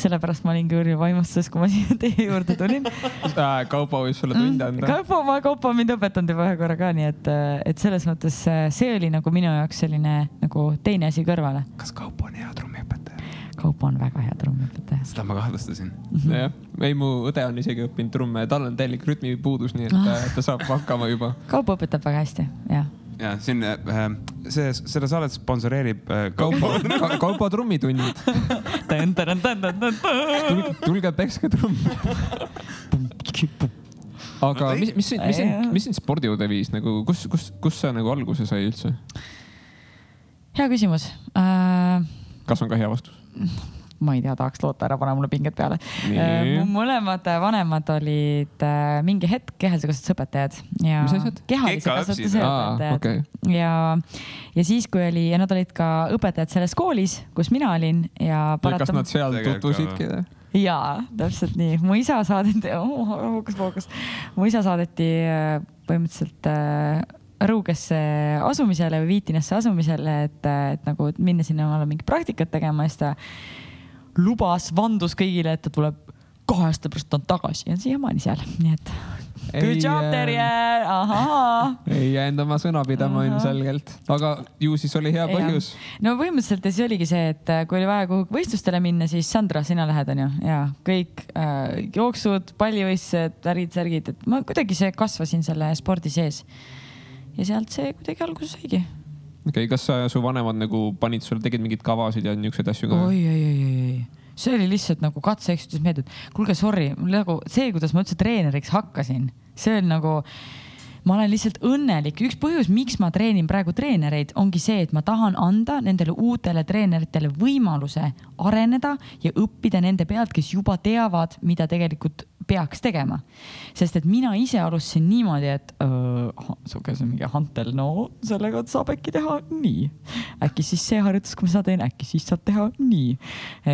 sellepärast ma olingi Jüri vaimustuses, kui ma siia teie juurde tulin [LAUGHS] Äh, Kaupo võib sulle tunde anda. Kaupo, ma, Kaupo on mind õpetanud juba ühe korra ka, nii et, et selles mõttes äh, see oli nagu minu jaoks selline nagu teine asi kõrvale. kas Kaupo on hea trummiõpetaja? Kaupo on väga hea trummiõpetaja. seda ma kahtlustasin. jah, ei mu õde on isegi õppinud trumme, tal on täielik rütmipuudus, nii et äh, ta saab hakkama juba. Kaupo õpetab väga hästi, jah. ja siin äh, see, seda saadet sponsoreerib äh, Kaupo, Kaupo trummitunnid. tulge, tulge pekske trumme. aga mis, mis, mis, mis sind, mis sind spordi juurde viis nagu, kus, kus, kus see nagu alguse sai üldse? hea küsimus äh, kas on ka hea vastus? Ma ei tea, tahaks loota, ära pane mulle pinget peale. Nii. mu mõlemad vanemad olid äh, mingi hetk kehalise kasvatuse õpetajad ja Mis asjad? kehalise kasvatuse õpetajad okei. ja, ja siis, kui oli ja nad olid ka õpetajad selles koolis, kus mina olin ja ja kas nad seal tutvusidki? jaa, täpselt nii, mu isa saadeti oh,, fookus-fookus, mu isa saadeti äh, põhimõtteliselt äh, Rõugesse asumisele või Viitinasse asumisele, et, et nagu et minna sinna omale mingit praktikat tegema siis ta lubas, vandus kõigile, et ta tuleb kahe aasta pärast on tagasi ja on siiamaani seal, nii et good Ei, job, äh, Terje, ahaa. ei jäänud oma sõna pidama ilmselgelt, aga ju siis oli hea põhjus. no põhimõtteliselt ja siis oligi see, et äh, kui oli vaja kuhugi võistlustele minna, siis Sandra, sina lähed onju ja kõik äh, jooksud, pallivõistlused, värgid, särgid, et ma kuidagi see kasvasin selle spordi sees. Ja sealt see kuidagi alguse saigi. okei okay,, kas sa, su vanemad nagu panid sulle, tegid mingeid kavasid ja niisuguseid asju ka? oi, oi, oi, oi, oi, see oli lihtsalt nagu katse-eksitusmeetod. kuulge, sorry, mul nagu see, kuidas ma üldse treeneriks hakkasin, see oli nagu ma olen lihtsalt õnnelik, üks põhjus, miks ma treenin praegu treenereid, ongi see, et ma tahan anda nendele uutele treeneritele võimaluse areneda ja õppida nende pealt, kes juba teavad, mida tegelikult peaks tegema. sest et mina ise alustasin niimoodi, et su käes on mingi hantel, no sellega saab äkki teha nii. äkki siis see harjutus, kui ma seda teen, äkki siis saad teha nii.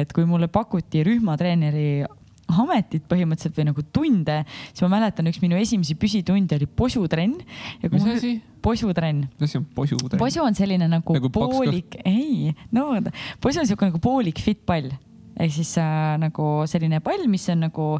et kui mulle pakuti rühmatreeneri ametit põhimõtteliselt või nagu tunde, siis ma mäletan, üks minu esimesi püsitunde oli posutrenn. mis asi? posutrenn. mis asi on posutrenn? posu on selline nagu, Nagu poolik, ei, no posu on siuke nagu poolik fit pall ehk siis äh, nagu selline pall, mis on nagu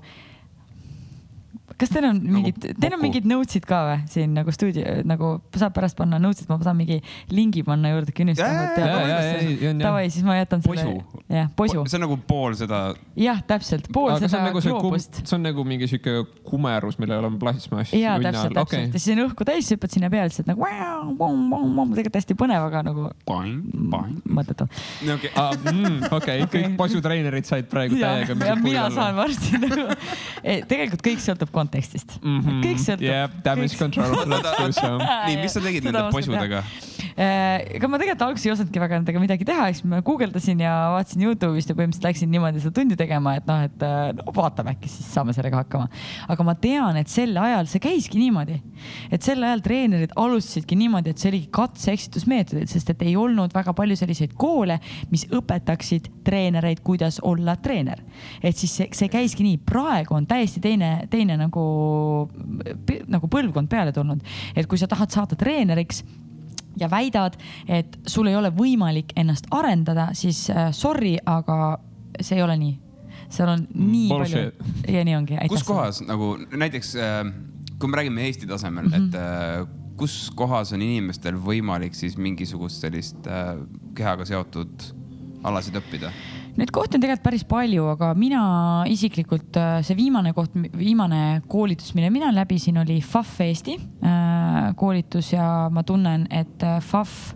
kas teil on mingid nagu, teil on mingid notes'id ka või siin nagu stuudio, nagu saab pärast panna notes'id, ma saan mingi lingi panna juurde künnist Jaa, jaa, jaa, jaa, jaa, jaa, jaa. davai, siis ma jätan selle. Posu. jah, posu. see on nagu pool seda jah, täpselt, pool aga seda on nagu gloobust. see on nagu mingi sihuke kumerus, millel on plastmass. ja täpselt, täpselt ja siis on õhku täis, hüppad sinna peale, siis nagu tegelikult hästi põnev, aga nagu boing. mõttetu. okei Ah, mm, okei, kõik posutreenerid said praegu täiega. mina saan varsti nagu, [LAUGHS] tegelikult kõik sõltub kontekstist mm. -hmm. kõik sõltub. Yeah, damage control, let's do some. nii, mis sa tegid nende posudega? ega ma tegelikult alguses ei osanudki väga nendega midagi teha, siis ma guugeldasin ja vaatasin Youtube'ist ja põhimõtteliselt läksin niimoodi seda tundi tegema, et noh, et äh, no vaatame äkki siis saame sellega hakkama. aga ma tean, et sel ajal see käiski niimoodi, et sel ajal treenerid alustasidki niimoodi, et see oligi katse-eksitusmeetodid, sest et ei olnud väga palju selliseid koole, mis õpetaksid treenereid, kuidas olla treener. et siis see, see käiski nii, praegu on täiesti teine, teine nagu, nagu põlvkond peale tulnud, et kui sa tahad saada treeneriks ja väidad, et sul ei ole võimalik ennast arendada, siis äh, sorry, aga see ei ole nii. seal on nii Bullshit. palju ja nii ongi. kus kohas nagu näiteks, kui me räägime Eesti tasemel mm, -hmm. et äh, kus kohas on inimestel võimalik siis mingisugust sellist äh, kehaga seotud alasid õppida? Neid kohti on tegelikult päris palju, aga mina isiklikult äh, see viimane koht, viimane koolitus, mille mina läbisin, oli FAF Eesti äh, koolitus ja ma tunnen, et äh, FAF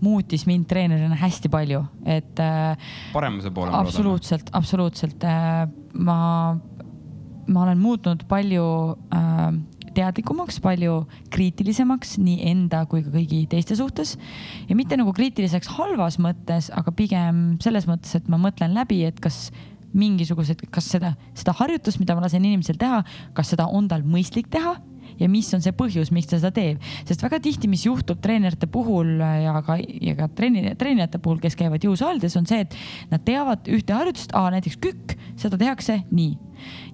muutis mind treenerina hästi palju, et äh, paremuse poole. absoluutselt, absoluutselt. ma, ma olen muutunud palju äh, teadlikumaks, palju kriitilisemaks nii enda kui ka kõigi teiste suhtes. Ja mitte nagu kriitiliseks halvas mõttes, aga pigem selles mõttes, et ma mõtlen läbi, et kas mingisugused, kas seda, seda harjutust, mida ma lasen inimesel teha, kas seda on tal mõistlik teha ja mis on see põhjus, miks ta seda teeb, sest väga tihti, mis juhtub treenerite puhul ja ka, ja ka treeni, treenijate puhul, kes käivad jõusaalides, on see, et nad teavad ühte harjutust, näiteks kükk, seda tehakse nii.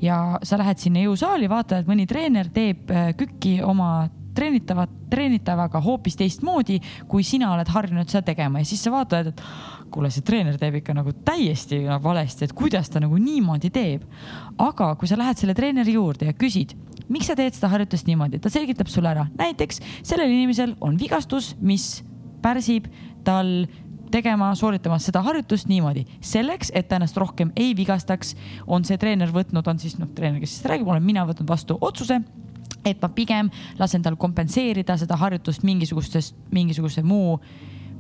Ja sa lähed sinna jõusaali, vaatad, et mõni treener teeb äh, kükki oma treenitavat, treenitavaga hoopis teistmoodi, kui sina oled harjunud seda tegema. Ja siis sa vaatad, et kuule, see treener teeb ikka nagu täiesti nagu valesti, et kuidas ta nagu niimoodi teeb. aga kui sa lähed selle treeneri juurde ja küsid, miks sa teed seda harjutust niimoodi, ta selgitab sulle ära, näiteks sellel inimesel on vigastus, mis pärsib tal tegema, sooritamas seda harjutust niimoodi. selleks, et ta ennast rohkem ei vigastaks, on see treener võtnud, on siis noh, treener, kes siis räägib, olen mina võtnud vastu otsuse et ma pigem lasen tal kompenseerida seda harjutust mingisugustest, mingisuguse muu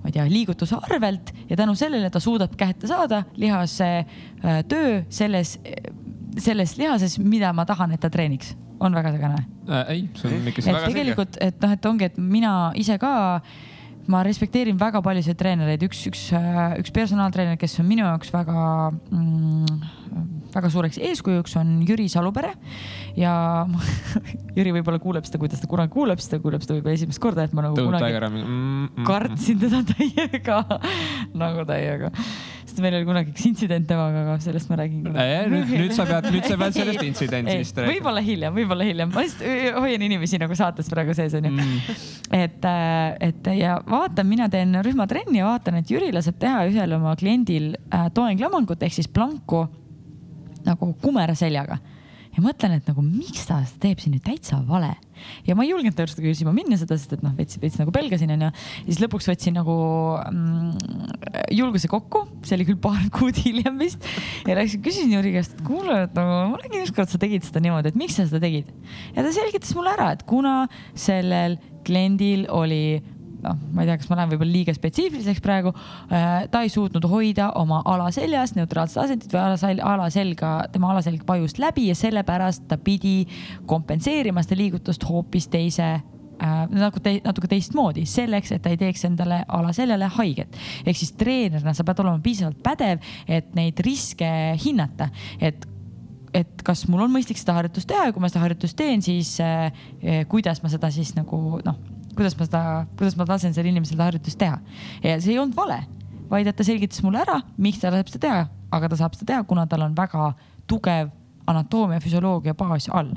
ma ei tea, liigutuse arvelt ja tänu sellele ta suudab kätte saada lihase äh, töö selles, selles lihases, mida ma tahan, et ta treeniks. on väga segane äh,? ei, see on ikka et tegelikult, et noh, et ongi, et mina ise ka ma respekteerin väga paljusid treenereid, üks, üks, äh, üks personaaltreener, kes on minu jaoks väga mm, väga suureks eeskujuks on Jüri Salupere ja [LAUGHS] Jüri võib-olla kuuleb seda, kui ta seda kunagi kuuleb, siis ta kuuleb seda võib-olla esimest korda, et ma nagu Tõud kunagi mm, mm, kartsin teda [LAUGHS] täiega nagu täiega. sest meil oli kunagi üks intsident temaga, aga sellest ma räägin. nüüd, nüüd sa pead, nüüd sa pead sellest [LAUGHS] intsidendist rääkima. võib-olla hiljem, võib-olla hiljem, ma lihtsalt hoian inimesi nagu saates praegu sees onju mm.. et, äh, et ja vaatan, mina teen rühmatrenni ja vaatan, et Jüri laseb teha ühel oma kliendil äh, toenglamangut ehk siis planku nagu kumera seljaga ja mõtlen, et nagu miks ta seda teeb, see on ju täitsa vale. ja ma ei julgenud juurde küsima minna seda, sest et noh, veits, veits nagu pelgasin onju. ja siis lõpuks võtsin nagu mm, julguse kokku, see oli küll paar [LAUGHS] kuud hiljem vist. ja läksin, küsisin Jüri käest, et kuule, et nagu ma nägin ükskord, sa tegid seda niimoodi, et miks sa seda tegid. ja ta selgitas mulle ära, et kuna sellel kliendil oli noh, ma ei tea, kas ma lähen võib-olla liiga spetsiifiliseks praegu. Äh, ta ei suutnud hoida oma alaseljas neutraalset asendit või alasel, alaselga, tema alaselg vajus läbi ja sellepärast ta pidi kompenseerima seda liigutust hoopis teise äh, nagu te, natuke teistmoodi, selleks, et ta ei teeks endale alaseljale haiget. ehk siis treenerina sa pead olema piisavalt pädev, et neid riske hinnata, et et kas mul on mõistlik seda harjutust teha ja kui ma seda harjutust teen, siis äh, kuidas ma seda siis nagu noh kuidas ma seda, kuidas ma lasen sellel inimesel seda harjutust teha. ja see ei olnud vale, vaid et ta selgitas mulle ära, miks ta laseb seda teha, aga ta saab seda teha, kuna tal on väga tugev anatoomia, füsioloogia baas all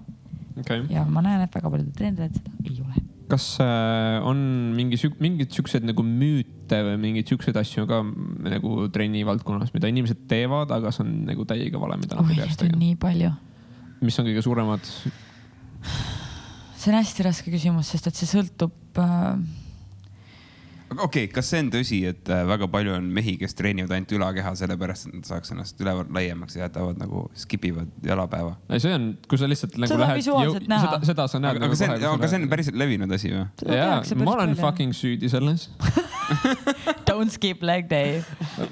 okay.. ja ma näen, et väga paljudel treeneritel seda ei ole. kas äh, on mingi, mingeid siukseid nagu müüte või mingeid siukseid asju ka nagu trenni valdkonnas, mida inimesed teevad, aga see on nagu täiega vale, mida nad ei peaks tegema? nii palju. mis on kõige suuremad see on hästi raske küsimus, sest et see sõltub äh.... okei okay,, kas see on tõsi, et äh, väga palju on mehi, kes treenivad ainult ülakeha, sellepärast et nad saaks ennast üleval laiemaks ja jätavad nagu skip ivad jalapäeva? ei, see on, kui sa lihtsalt nagu seda lähed. seda, seda sa näed. aga, nagu see on, aga see on päriselt levinud asi või? jaa, ma olen palju. fucking süüdi selles [LAUGHS] Don't skip leg day.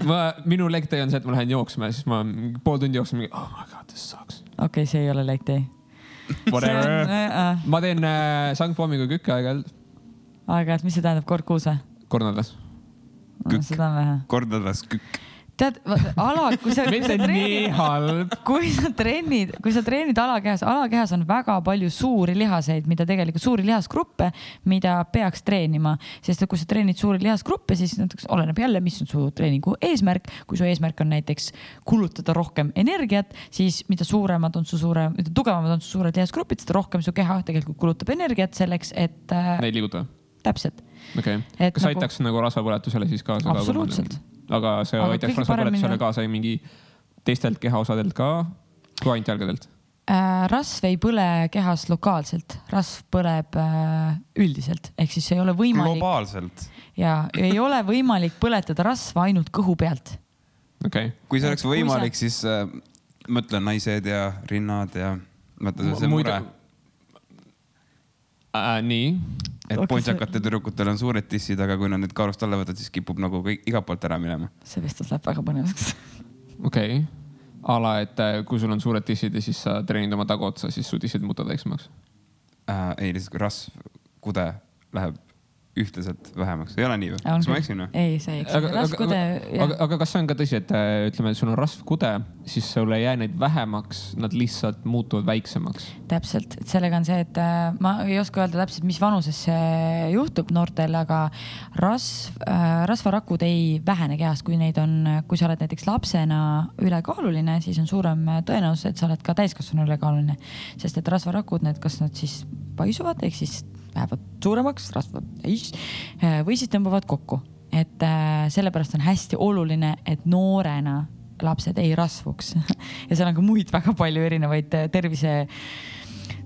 ma, minu leg day on see, et ma lähen jooksma ja siis ma pool tundi jooksen oh my god, this sucks. okei okay,, see ei ole leg day [LAUGHS] Whatever. Äh, ma teen äh, sangpommiga kükke aeg-ajalt. aeg-ajalt, mis see tähendab, kord kuus või? kord nädalas. seda on vähe. kord nädalas kükk tead, ala, kui sa, [LAUGHS] kui sa treenid, kui sa treenid, kui sa treenid alakehas, alakehas on väga palju suuri lihaseid, mida tegelikult suuri lihasgruppe, mida peaks treenima, sest et kui sa treenid suuri lihasgruppe, siis näiteks oleneb jälle, mis on su treeningu eesmärk. kui su eesmärk on näiteks kulutada rohkem energiat, siis mida suuremad on su suure, mida tugevamad on su suured lihasgrupid, seda rohkem su keha tegelikult kulutab energiat selleks, et. Äh, Neid liigutada. täpselt. okay., kas nagu... aitaks nagu rasvapõletusele siis kaasa? absoluutselt aga see aga aitaks rasvapõletusele kaasa mingi teistelt kehaosadelt ka, kui ainult jalgadelt äh,? rasv ei põle kehas lokaalselt, rasv põleb äh, üldiselt, ehk siis ei ole võimalik. globaalselt. ja ei ole võimalik põletada rasva ainult kõhu pealt. okei okay.. kui see oleks võimalik, sa... siis äh, mõtle naised ja rinnad ja mõtle see mure. Äh, nii et okay, pontsakatel tüdrukutel on suured tissid, aga kui nad need kaalust alla võtavad, siis kipub nagu kõik igalt poolt ära minema. see vestlus läheb väga põnevaks. okei okay., a la, et äh, kui sul on suured tissid ja siis sa treenid oma taguotsa, siis su tissid muutuvad väiksemaks äh,? ei, lihtsalt kui rasv, kude läheb ühtlaselt vähemaks, ei ole nii või? kas ma eksin või? ei, sa ei eksi. aga, aga, aga, aga kas see on ka tõsi, et äh, ütleme, sul on rasvkude, siis sul ei jää neid vähemaks, nad lihtsalt muutuvad väiksemaks? täpselt, et sellega on see, et äh, ma ei oska öelda täpselt, mis vanuses see juhtub noortel, aga rasv äh,, rasvarakud ei vähene kehas, kui neid on, kui sa oled näiteks lapsena ülekaaluline, siis on suurem tõenäosus, et sa oled ka täiskasvanu ülekaaluline. sest et rasvarakud, need, kas nad siis paisuvad, ehk siis lähevad suuremaks, rasvavad täis äh, või siis tõmbavad kokku. et äh, sellepärast on hästi oluline, et noorena lapsed ei rasvuks. [LAUGHS] Ja seal on ka muid väga palju erinevaid äh, tervise,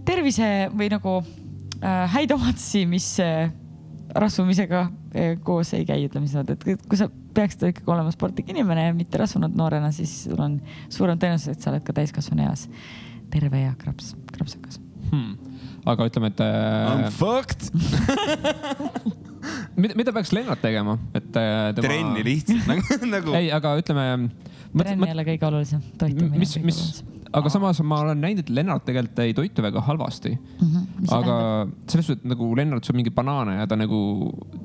tervise või nagu äh, häid omadusi, mis äh, rasvumisega koos ei käi, ütleme niimoodi, et kui sa peaksid ikkagi olema sportlik inimene ja mitte rasvunud noorena, siis sul on suurem tõenäosus, et sa oled ka täiskasvanu eas. Terve ja kraps, krapsakas. Hmm aga ütleme, et äh,. I m fucked [LAUGHS] mida, mida peaks Lennart tegema, et äh, tema.... trenni lihtsalt nagu, [LAUGHS] nagu. ei, aga ütleme. trenn ei ole kõige olulisem, toitumine. mis, mis, aga samas ma olen näinud, et Lennart tegelikult ei toitu väga halvasti mm. -hmm. aga selles suhtes, et nagu Lennart sööb mingeid banaane ja ta nagu,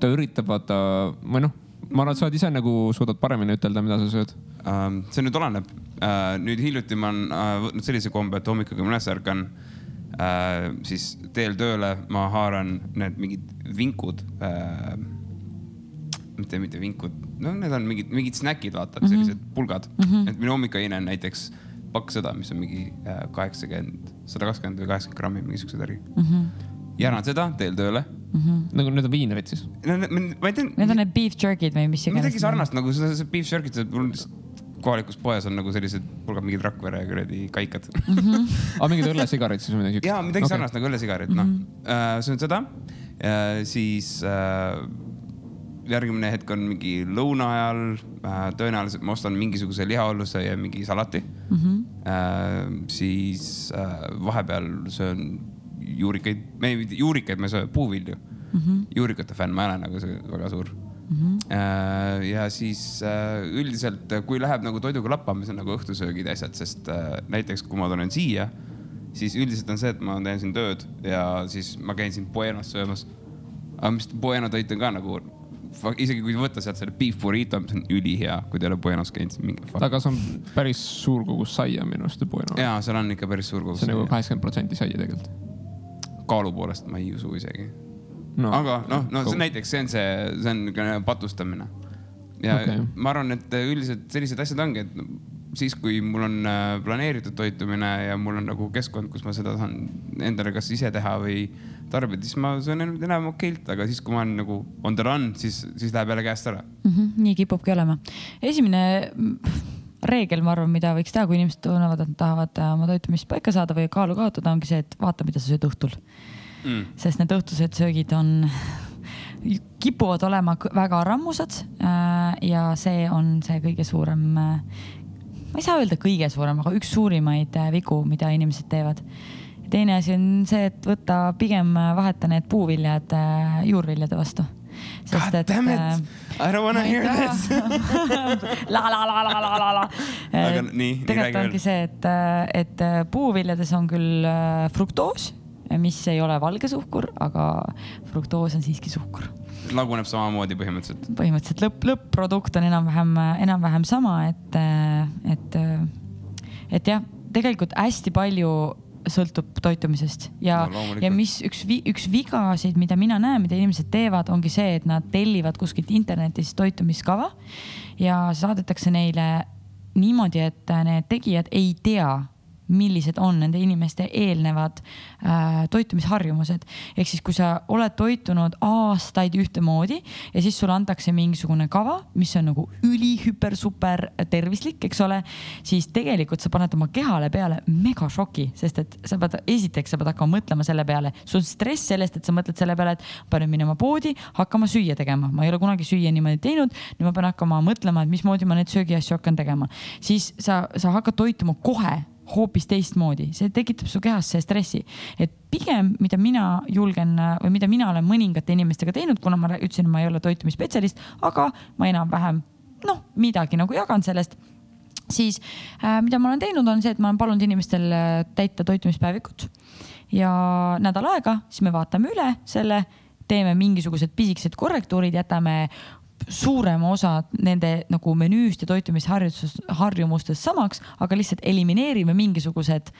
ta üritab vaata või noh ma arvan, et sa oled ise nagu suudad paremini ütelda, mida sa sööd uh,. see nüüd oleneb uh,. nüüd hiljuti ma olen uh, võtnud sellise kombe, et hommikul, kui ma üles ärkan uh,, äh, siis teel tööle ma haaran need mingid vinkud äh,. mitte, mitte vinkud, no need on mingid, mingid snäkid, vaata mm, -hmm. sellised pulgad mm. -hmm. et minu hommikuine on näiteks pakksõda, mis on mingi äh, kaheksakümmend, sada kakskümmend või kaheksakümmend grammi, mingi siukse värgi mm. -hmm. jaran seda, teel tööle mm. -hmm. nagu need on viinerid siis no,? ma ei tea. Need on need beef jerky'd või mis iganes. midagi sarnast nagu see, see beef jerky'd, mul kohalikus poes on nagu sellised pulgad mingid Rakvere kuradi kaikad mm. -hmm. aga mingid õllesigarid siis või midagi siukest? ja midagi okay. sarnast nagu õllesigarid mm, -hmm. noh äh,, söön seda äh,, siis äh, järgmine hetk on mingi lõuna ajal äh,. tõenäoliselt ma ostan mingisuguse lihaolluse ja mingi salati mm. -hmm. Äh, siis äh, vahepeal söön juurikaid, me ei, juurikaid ma ei söö, puuvilju mm. -hmm. juurikate fänn, ma ei ole nagu see väga suur mm. -hmm. ja siis äh, üldiselt, kui läheb nagu toiduga lappama, siis on nagu õhtusöögid ja asjad, sest äh, näiteks kui ma tulen siia, siis üldiselt on see, et ma teen siin tööd ja siis ma käin siin Buenos söömas. aga mis Bueno toit on ka nagu isegi kui võtta sealt selle beef burrito, mis on ülihea, kui te ei ole Buenos käinud, siis minge. aga see on päris suur kogus saia minu arust, Bueno. ja seal on ikka päris suur kogus. see on nagu kaheksakümmend protsenti saia tegelikult. kaalu poolest ma ei usu isegi no.. aga noh, no see näiteks see on see, see on patustamine. ja okay. ma arvan, et üldiselt sellised asjad ongi, et siis, kui mul on äh, planeeritud toitumine ja mul on nagu keskkond, kus ma seda saan endale kas ise teha või tarbida, siis ma söön enam okeilt, aga siis, kui ma olen nagu on the run, siis, siis läheb jälle käest ära mm. -hmm, nii kipubki olema. esimene reegel, ma arvan, mida võiks teha, kui inimesed tunnevad, et nad tahavad äh, oma toitumist paika saada või kaalu kaotada, ongi see, et vaata, mida sa sööd õhtul mm.. Sest need õhtused söögid on, kipuvad olema väga rammusad äh, ja see on see kõige suurem, äh, ma ei saa öelda kõige suurem, aga üks suurimaid äh, vigu, mida inimesed teevad teine asi on see, et võtta pigem vaheta need puuviljad juurviljade vastu. sest God et. I don't wanna hear [LAUGHS] this [LAUGHS] la la la la la la la. tegelikult ongi see, et, et puuviljades on küll fruktoos mis ei ole valge suhkur, aga fruktoos on siiski suhkur. laguneb samamoodi põhimõtteliselt? põhimõtteliselt lõpp, lõpp-produkt on enam-vähem, enam-vähem sama, et, et, et jah, tegelikult hästi palju sõltub toitumisest ja no,, ja mis üks, üks vigasid, mida mina näen, mida inimesed teevad, ongi see, et nad tellivad kuskilt internetist toitumiskava ja saadetakse neile niimoodi, et need tegijad ei tea millised on nende inimeste eelnevad äh, toitumisharjumused. ehk siis, kui sa oled toitunud aastaid ühtemoodi ja siis sulle antakse mingisugune kava, mis on nagu ülihüper super tervislik, eks ole, siis tegelikult sa paned oma kehale peale megašoki, sest et sa pead, esiteks sa pead hakkama mõtlema selle peale, sul on stress sellest, et sa mõtled selle peale, et pean nüüd minema poodi, hakkama süüa tegema, ma ei ole kunagi süüa niimoodi teinud, nüüd ma pean hakkama mõtlema, et mismoodi ma neid söögiasju hakkan tegema, siis sa, sa hakkad toituma kohe hoopis teistmoodi, see tekitab su kehas see stressi. et pigem, mida mina julgen või mida mina olen mõningate inimestega teinud, kuna ma ütlesin, ma ei ole toitumisspetsialist, aga ma enam-vähem noh, midagi nagu jagan sellest siis äh, mida ma olen teinud, on see, et ma olen palunud inimestel äh, täita toitumispäevikut ja nädal aega, siis me vaatame üle selle teeme mingisugused pisikesed korrektuurid, jätame suurema osa nende nagu menüüst ja toitumisharjutusest, harjumustest samaks, aga lihtsalt elimineerime mingisugused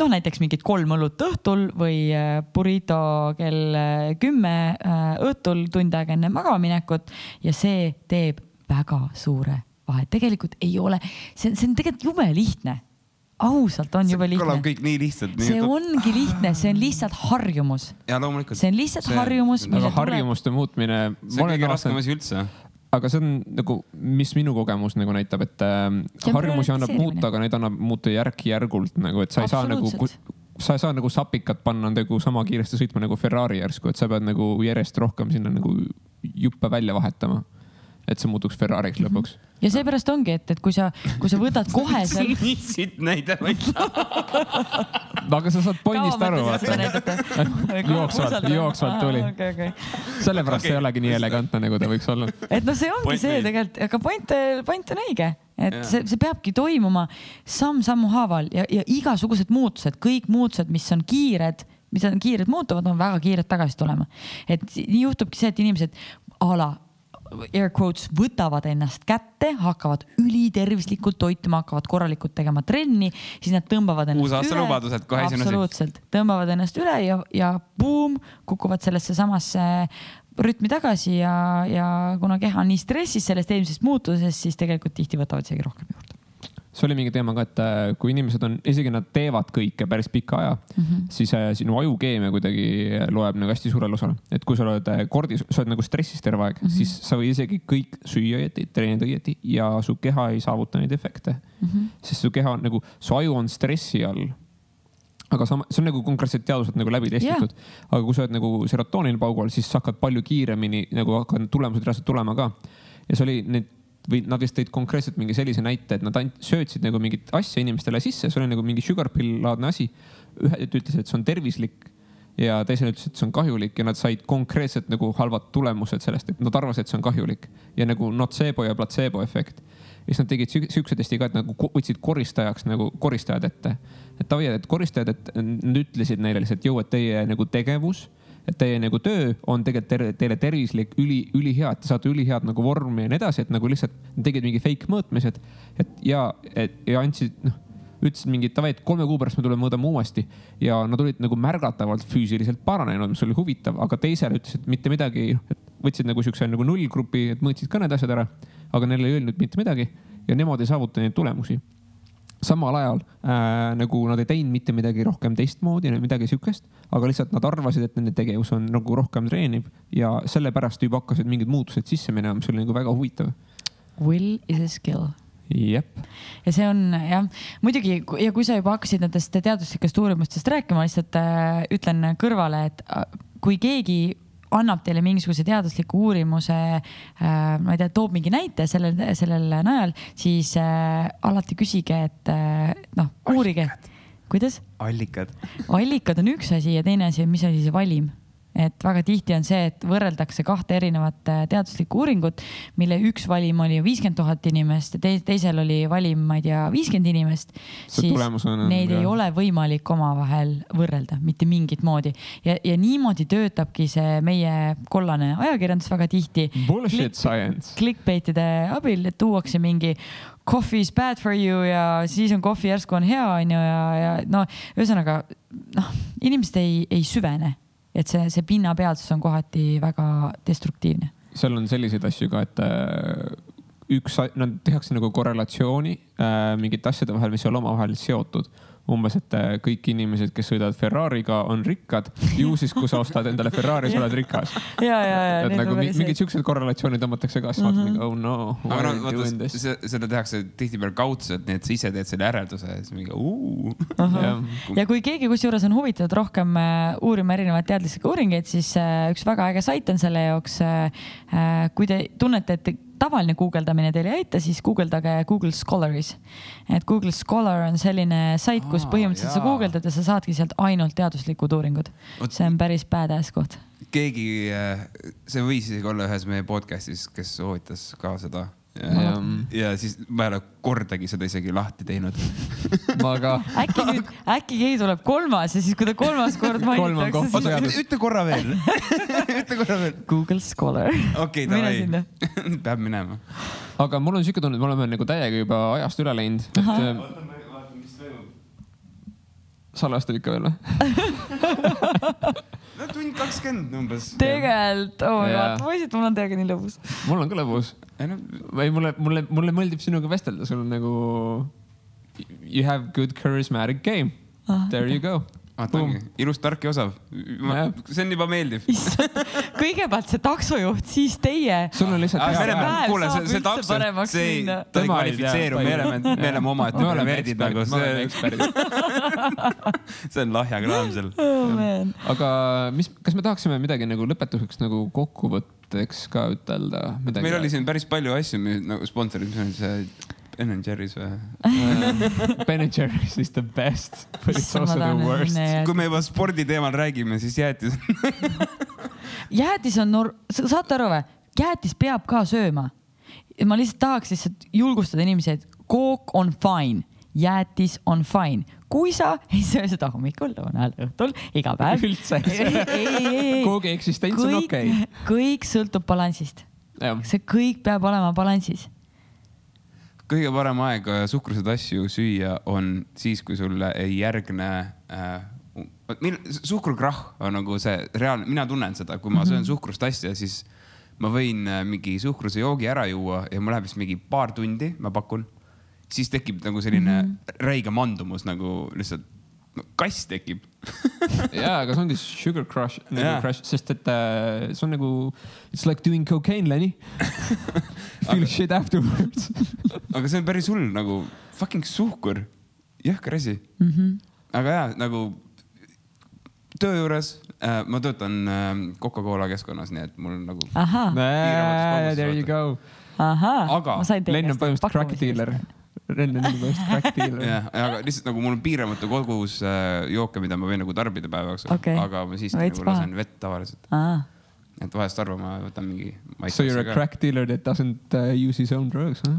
noh, näiteks mingid kolm õlut õhtul või äh, burrito kell äh, kümme äh, õhtul tund aega enne magamaminekut ja see teeb väga suure vahe. tegelikult ei ole, see, see on tegelikult jube lihtne. Ausalt on jube kõlab lihtne. kõik nii lihtsalt. see ongi lihtne, see on lihtsalt harjumus, ja loomulikult. see on lihtsalt harjumus, aga tuleb- harjumuste muutmine. see on kõige raskem asi üldse. aga see on nagu, mis minu kogemus nagu näitab, et äh, See on harjumusi annab muuta, aga neid annab muuta järk-järgult nagu, et sa ei saa nagu sa ei saa nagu sapikat panna nagu sama kiiresti sõitma nagu Ferrari järsku, et sa pead nagu järjest rohkem sinna nagu juppe välja vahetama. Et see muutuks Ferrari'ks Mhm. lõpuks. ja seepärast ongi, et, et kui sa, kui sa võtad [LAUGHS] kohe seal. nii sitt näide, ma ei tea. aga sa saad pointist aru, vaata. [LAUGHS] Jooksvalt- jooksvalt, tuli. okei, okei. sellepärast okay. ei olegi nii elegantne, nagu ta võiks olla. [LAUGHS] et noh, see ongi Point see tegelikult, aga point, point on õige, et Jaa. see, see peabki toimuma samm-sammu haaval ja, ja igasugused muutused, kõik muutused, mis on kiired, mis on kiired muutuvad, on väga kiired tagasi tulema. et nii juhtubki see, et inimesed a la air quotes võtavad ennast kätte, hakkavad ülitervislikult toituma, hakkavad korralikult tegema trenni, siis nad tõmbavad ennast Uusaasta üle. lubadused kohe esimeseks. absoluutselt, tõmbavad ennast üle ja, ja buum, kukuvad sellesse samasse rütmi tagasi ja, ja kuna keha on nii stressis sellest eelmisest muutusest, siis tegelikult tihti võtavad isegi rohkem juurde. See oli mingi teema ka, et äh, kui inimesed on, isegi nad teevad kõike päris pika aja mm. -hmm. siis äh, sinu ajukeemia kuidagi loeb nagu hästi suurel osal. et kui sa oled äh, kordis, sa oled nagu stressis terve aeg mm, -hmm. siis sa võid isegi kõik süüa õieti, treenida õieti ja su keha ei saavuta neid efekte mm. -hmm. sest su keha on nagu, su aju on stressi all aga sama, see on nagu konkreetselt teaduslikult nagu läbi testitud yeah.. aga kui sa oled nagu serotoonini paugu all, siis sa hakkad palju kiiremini nagu hakkavad tulemused reaalselt tulema ka. ja see oli need või nad vist tõid konkreetselt mingi sellise näite, et nad söötsid nagu mingit asja inimestele sisse, see oli nagu mingi sugar pill laadne asi. ühed ütlesid, et see on tervislik ja teised ütlesid, et see on kahjulik ja nad said konkreetselt nagu halvad tulemused sellest, et nad arvasid, et see on kahjulik ja nagu notseebo ja platseebo efekt ja siis nad tegid siuk- siukse testi ka, et nagu võtsid koristajaks nagu koristajad ette. et davai, et koristajad, et nad ütlesid neile lihtsalt, jõu, et teie nagu tegevus, et teie nagu töö on tegelikult ter- teile tervislik, üli, ülihea, et te saate ülihead nagu vormi ja nii edasi, et nagu lihtsalt tegid mingi fake mõõtmised. et ja, ja andsid, noh, ütlesid mingi davai, et kolme kuu pärast me tuleme, mõõdame uuesti ja nad olid nagu märgatavalt füüsiliselt paranenud, mis oli huvitav, aga teisele ütlesid mitte midagi, et võtsid nagu siukse nagu nullgrupi, et mõõtsid ka need asjad ära, aga neile ei öelnud mitte midagi ja nemad ei saavuta neid tulemusi samal ajal äh, nagu nad ei teinud mitte midagi rohkem teistmoodi, midagi siukest, aga lihtsalt nad arvasid, et nende tegevus on nagu rohkem treeniv ja sellepärast juba hakkasid mingid muutused sisse minema, mis oli nagu väga huvitav. Will is a skill jep, ja see on jah, muidugi ja kui sa juba hakkasid nendest teaduslikest uurimustest rääkima, lihtsalt äh, ütlen kõrvale, et äh, kui keegi annab teile mingisuguse teadusliku uurimuse äh,, ma ei tea, toob mingi näite sellel, sellel najal, siis äh, alati küsige, et äh, noh, uurige, kuidas? Allikad. allikad on üks asi ja teine asi mis asi see valim et väga tihti on see, et võrreldakse kahte erinevat äh, teaduslikku uuringut, mille üks valim oli viiskümmend tuhat inimest ja teis- teisel oli valim, ma ei tea, viiskümmend inimest. Siis on- neid ei jah. ole võimalik omavahel võrrelda mitte mingit moodi ja, ja niimoodi töötabki see meie kollane ajakirjandus väga tihti. bullshit science. Clickbaitide abil, tuuakse mingi coffee is bad for you ja siis on kohvi järsku on hea, onju, ja, ja no ühesõnaga noh, inimesed ei, ei süvene, et see, see pinnapealsus on kohati väga destruktiivne. seal on selliseid asju ka, et äh, üks, nad tehakse nagu korrelatsiooni äh, mingite asjade vahel, mis ei ole omavahel seotud. umbes, et äh, kõik inimesed, kes sõidavad Ferrari'ga, on rikkad. ju siis, kui sa ostad endale Ferrari, sa oled rikas. [LAUGHS] ja, ja, ja. et nagu mi- mingid siuksed korrelatsioonid tõmmatakse ka, siis vaatad mingi oh no. aga no vaata, seda tehakse tihtipeale kaudselt, nii et sa ise teed selle järelduse ja siis mingi uu. ja kui keegi kusjuures on huvitatud rohkem äh, uurima erinevaid teaduslikke uuringuid, siis äh, üks väga äge sait on selle jaoks. kui te tunnete, et tavaline guugeldamine teile ei aita, siis guugeldage Google Scholaris. et Google Scholar on selline sait, kus Aa, põhimõtteliselt sa jaa. guugeldad ja sa saadki sealt ainult teaduslikud uuringud. See on päris badass koht. keegi, see võis isegi olla ühes meie podcast'is, kes soovitas ka seda, ja, ja siis ma ei ole kordagi seda isegi lahti teinud. ma ka. äkki nüüd, äkki keegi tuleb kolmas ja siis, kui ta kolmas kord mainitakse, oota siis, ütle korra veel. [LAUGHS] ütle korra veel. Google Scholar. okei, davai. [LAUGHS] peab minema. aga mul on siuke tunne, et me oleme nagu täiega juba ajast üle läinud, et Ahah. äh, vaata, mis toimub. salvestab ikka veel või? [LAUGHS] no tund kakskümmend umbes. tegelikult, oh my god, poisid, mul on teiega nii lõbus. mul on ka lõbus. ei mulle, mulle, mulle meeldib sinuga vestelda, sul on nagu. You have good charismatic game. Ah, There you go. Vaata ongi, ilus, tark ja osav. See on juba meeldiv. kõigepealt see taksojuht, siis teie. sul on lihtsalt Päev kuule, see, see takso see ei, ta ei kvalifitseeru, me oleme, me oleme omaette perverdid nagu see, on lahja kraam seal. oh aga mis, kas me tahaksime midagi nagu lõpetuseks nagu kokkuvõtteks ka ütelda? meil oli siin päris palju asju, nagu sponsorid, mis on see Ben and Jerry's või? [LAUGHS] Ben and Jerry's is the best, but it's also the worst. kui me juba spordi teemal räägime, siis jäätis. [LAUGHS] jäätis on nor-, saate aru või? jäätis peab ka sööma. ma lihtsalt tahaks lihtsalt julgustada inimesi, et kook on fine, jäätis on fine. kui sa ei söö seda hommikul, lõunal, õhtul, iga päev. [LAUGHS] Üldse ei söö. koogi eksistents on okei. kõik sõltub balansist. see kõik peab olema balansis. Kõige parem aeg äh, suhkruseid asju süüa on siis, kui sulle ei järgne äh,. mil- suhkrukrahh on nagu see reaalne, mina tunnen seda, kui ma söön suhkrust asja, siis ma võin äh, mingi suhkruse joogi ära juua ja mul läheb vist mingi paar tundi, ma pakun. siis tekib nagu selline mm -hmm. räige mandumus nagu lihtsalt kass tekib. ja, aga see ongi sugar crush nagu Jaa. crush, sest et äh, see on nagu, it's like doing cocaine, Lenny. [LAUGHS] Feel shit afterwards. [LAUGHS] aga see on päris hull nagu fucking suhkur, jõhker asi Mm -hmm. aga ja nagu töö juures äh, ma töötan äh, Coca-Cola keskkonnas, nii et mul on nagu ahah, There you go. ahah. Aga Len on põhimõtteliselt crack dealer. Len on põhimõtteliselt crack dealer. jah, aga lihtsalt nagu mul on piiramatu kogus äh, jooke, mida ma võin nagu tarbida päeva jooksul Okei. aga ma siiski nagu lasen vett tavaliselt, ahah, et vahest harva ma võtan mingi. So you are a crack dealer that doesn't uh, use his own drugs huh??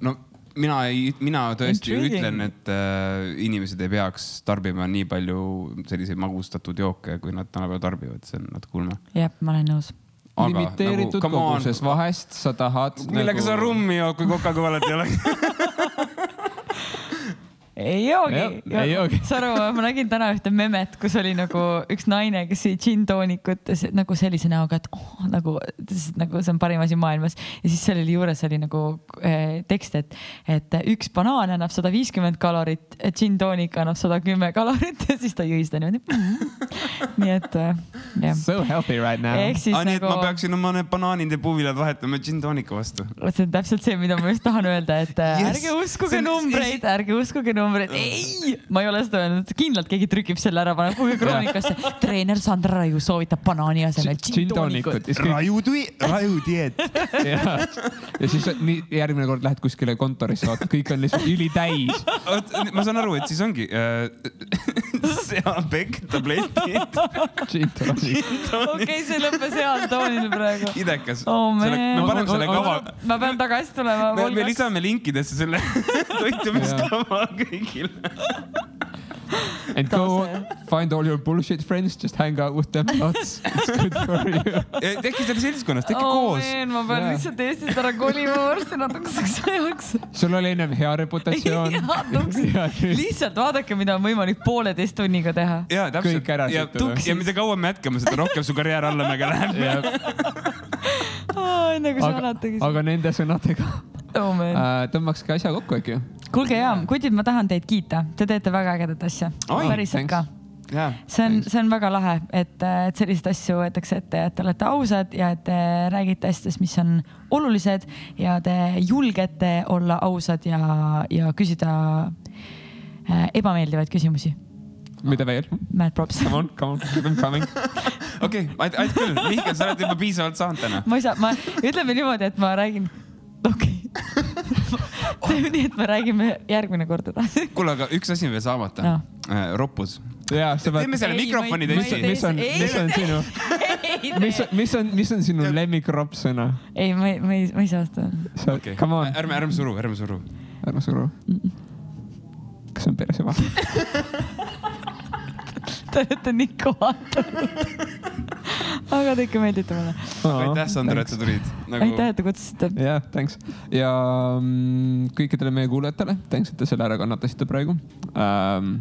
no mina ei, mina tõesti Intriguing. ütlen, et äh, inimesed ei peaks tarbima nii palju selliseid magustatud jooke, kui nad tänapäeval tarbivad, see on natuke ulme. jah, ma olen nõus. limiteeritud come on. koguses, vahest sa tahad. millega sa rummi jood, kui Coca-Colat ei ole? [LAUGHS] [LAUGHS] ei joogi Jah, ei joogi.. sa aru, ma nägin täna ühte memet, kus oli nagu üks naine, kes sõi džinntoonikut ja nagu sellise näoga, et oh, nagu, nagu see on parim asi maailmas. ja siis sellel juures oli nagu eh, tekst, et, et üks banaan annab sada viiskümmend kalorit, džinntoonik annab sada kümme kalorit ja siis ta jõi seda niimoodi. [LAUGHS] nii et eh, jah, So healthy right now. ehk siis aa, nii et nagu ma peaksin oma need banaanid ja puuvilad vahetama džinntoonika vastu. see on täpselt see, mida ma just tahan öelda, et yes. Yes. ärge uskuge numbreid, ärge uskuge numbreid. ei, ma ei ole seda öelnud, kindlalt keegi trükkib selle ära, paneb kuhugi kroonikasse. treener Sandra Raiu soovitab banaani asemel džinntoonikut. raju tui, raju dieet. [LAUGHS] ja, siis nii järgmine kord lähed kuskile kontorisse, vaata, kõik on lihtsalt ülitäis. ma saan aru, et siis ongi äh, [LAUGHS] [LAUGHS] seapekk, tabletid, [LAUGHS] okei, see lõppes heal toonil praegu. idekas Oh, me paneme selle kava, ma pean tagasi tulema. me lisame linkidesse selle [LAUGHS] toitumiskava kõigile. And go find all your bullshit friends, just hang out with them lots. It's good for you. tehke selle seltskonnas, tehke oh, koos. ma pean Jaa. lihtsalt Eestist ära kolima varsti natukeseks ajaks. sul oli ennem hea reputatsioon. [LAUGHS] lihtsalt vaadake, mida on võimalik pooleteist tunniga teha. ja täpselt Kõik ära ja, ja mida kauem me jätkame, seda rohkem su karjäär allamäge läheb. [LAUGHS] enne kui sa küsid. aga nende sõnadega oh, äh, tõmbakski asja kokku äkki. kuulge ja, kutid, ma tahan teid kiita, te teete väga ägedat asja. Päriselt ka. jaa, see on, see on väga lahe, et, et selliseid asju võetakse ette ja et te olete ausad ja et te räägite asjadest, mis on olulised ja te julgete olla ausad ja, ja küsida äh, ebameeldivaid küsimusi. mida veel? Mad props. Come on, come on, keep them coming. [LAUGHS] okei, aitäh küll, Mihkel, sa oled juba piisavalt saanud täna. ma ei saa, ma, ütleme niimoodi, et ma räägin, okei okay.. [LAUGHS] teeme nii, et me räägime järgmine kord edasi. [LAUGHS] kuule, aga üks asi on veel saamata Jaa. no.. roppus, ja sa pead teeme, selle mikrofoni ei- mis on, mis on, sinu, mis, mis on, mis on sinu lemmikroppsõna? ei, ma ei, ma ei, ma ei saa seda. sa okay., ärme, ärme suru, ärme suru. ärme suru. kas see on perseva? [LAUGHS] te olete nikku vaadanud. aga te ikka meeldite mulle. aitäh, Sander, et sa tulid nagu.... aitäh, et te kutsusite. jah, thanks ja mm, kõikidele meie kuulajatele, thanks, et te selle ära kannatasite praegu ähm,.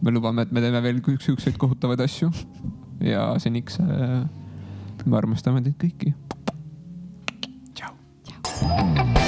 me lubame, et me teeme veel siukseid kohutavaid asju ja seniks äh, me armastame teid kõiki. tšau.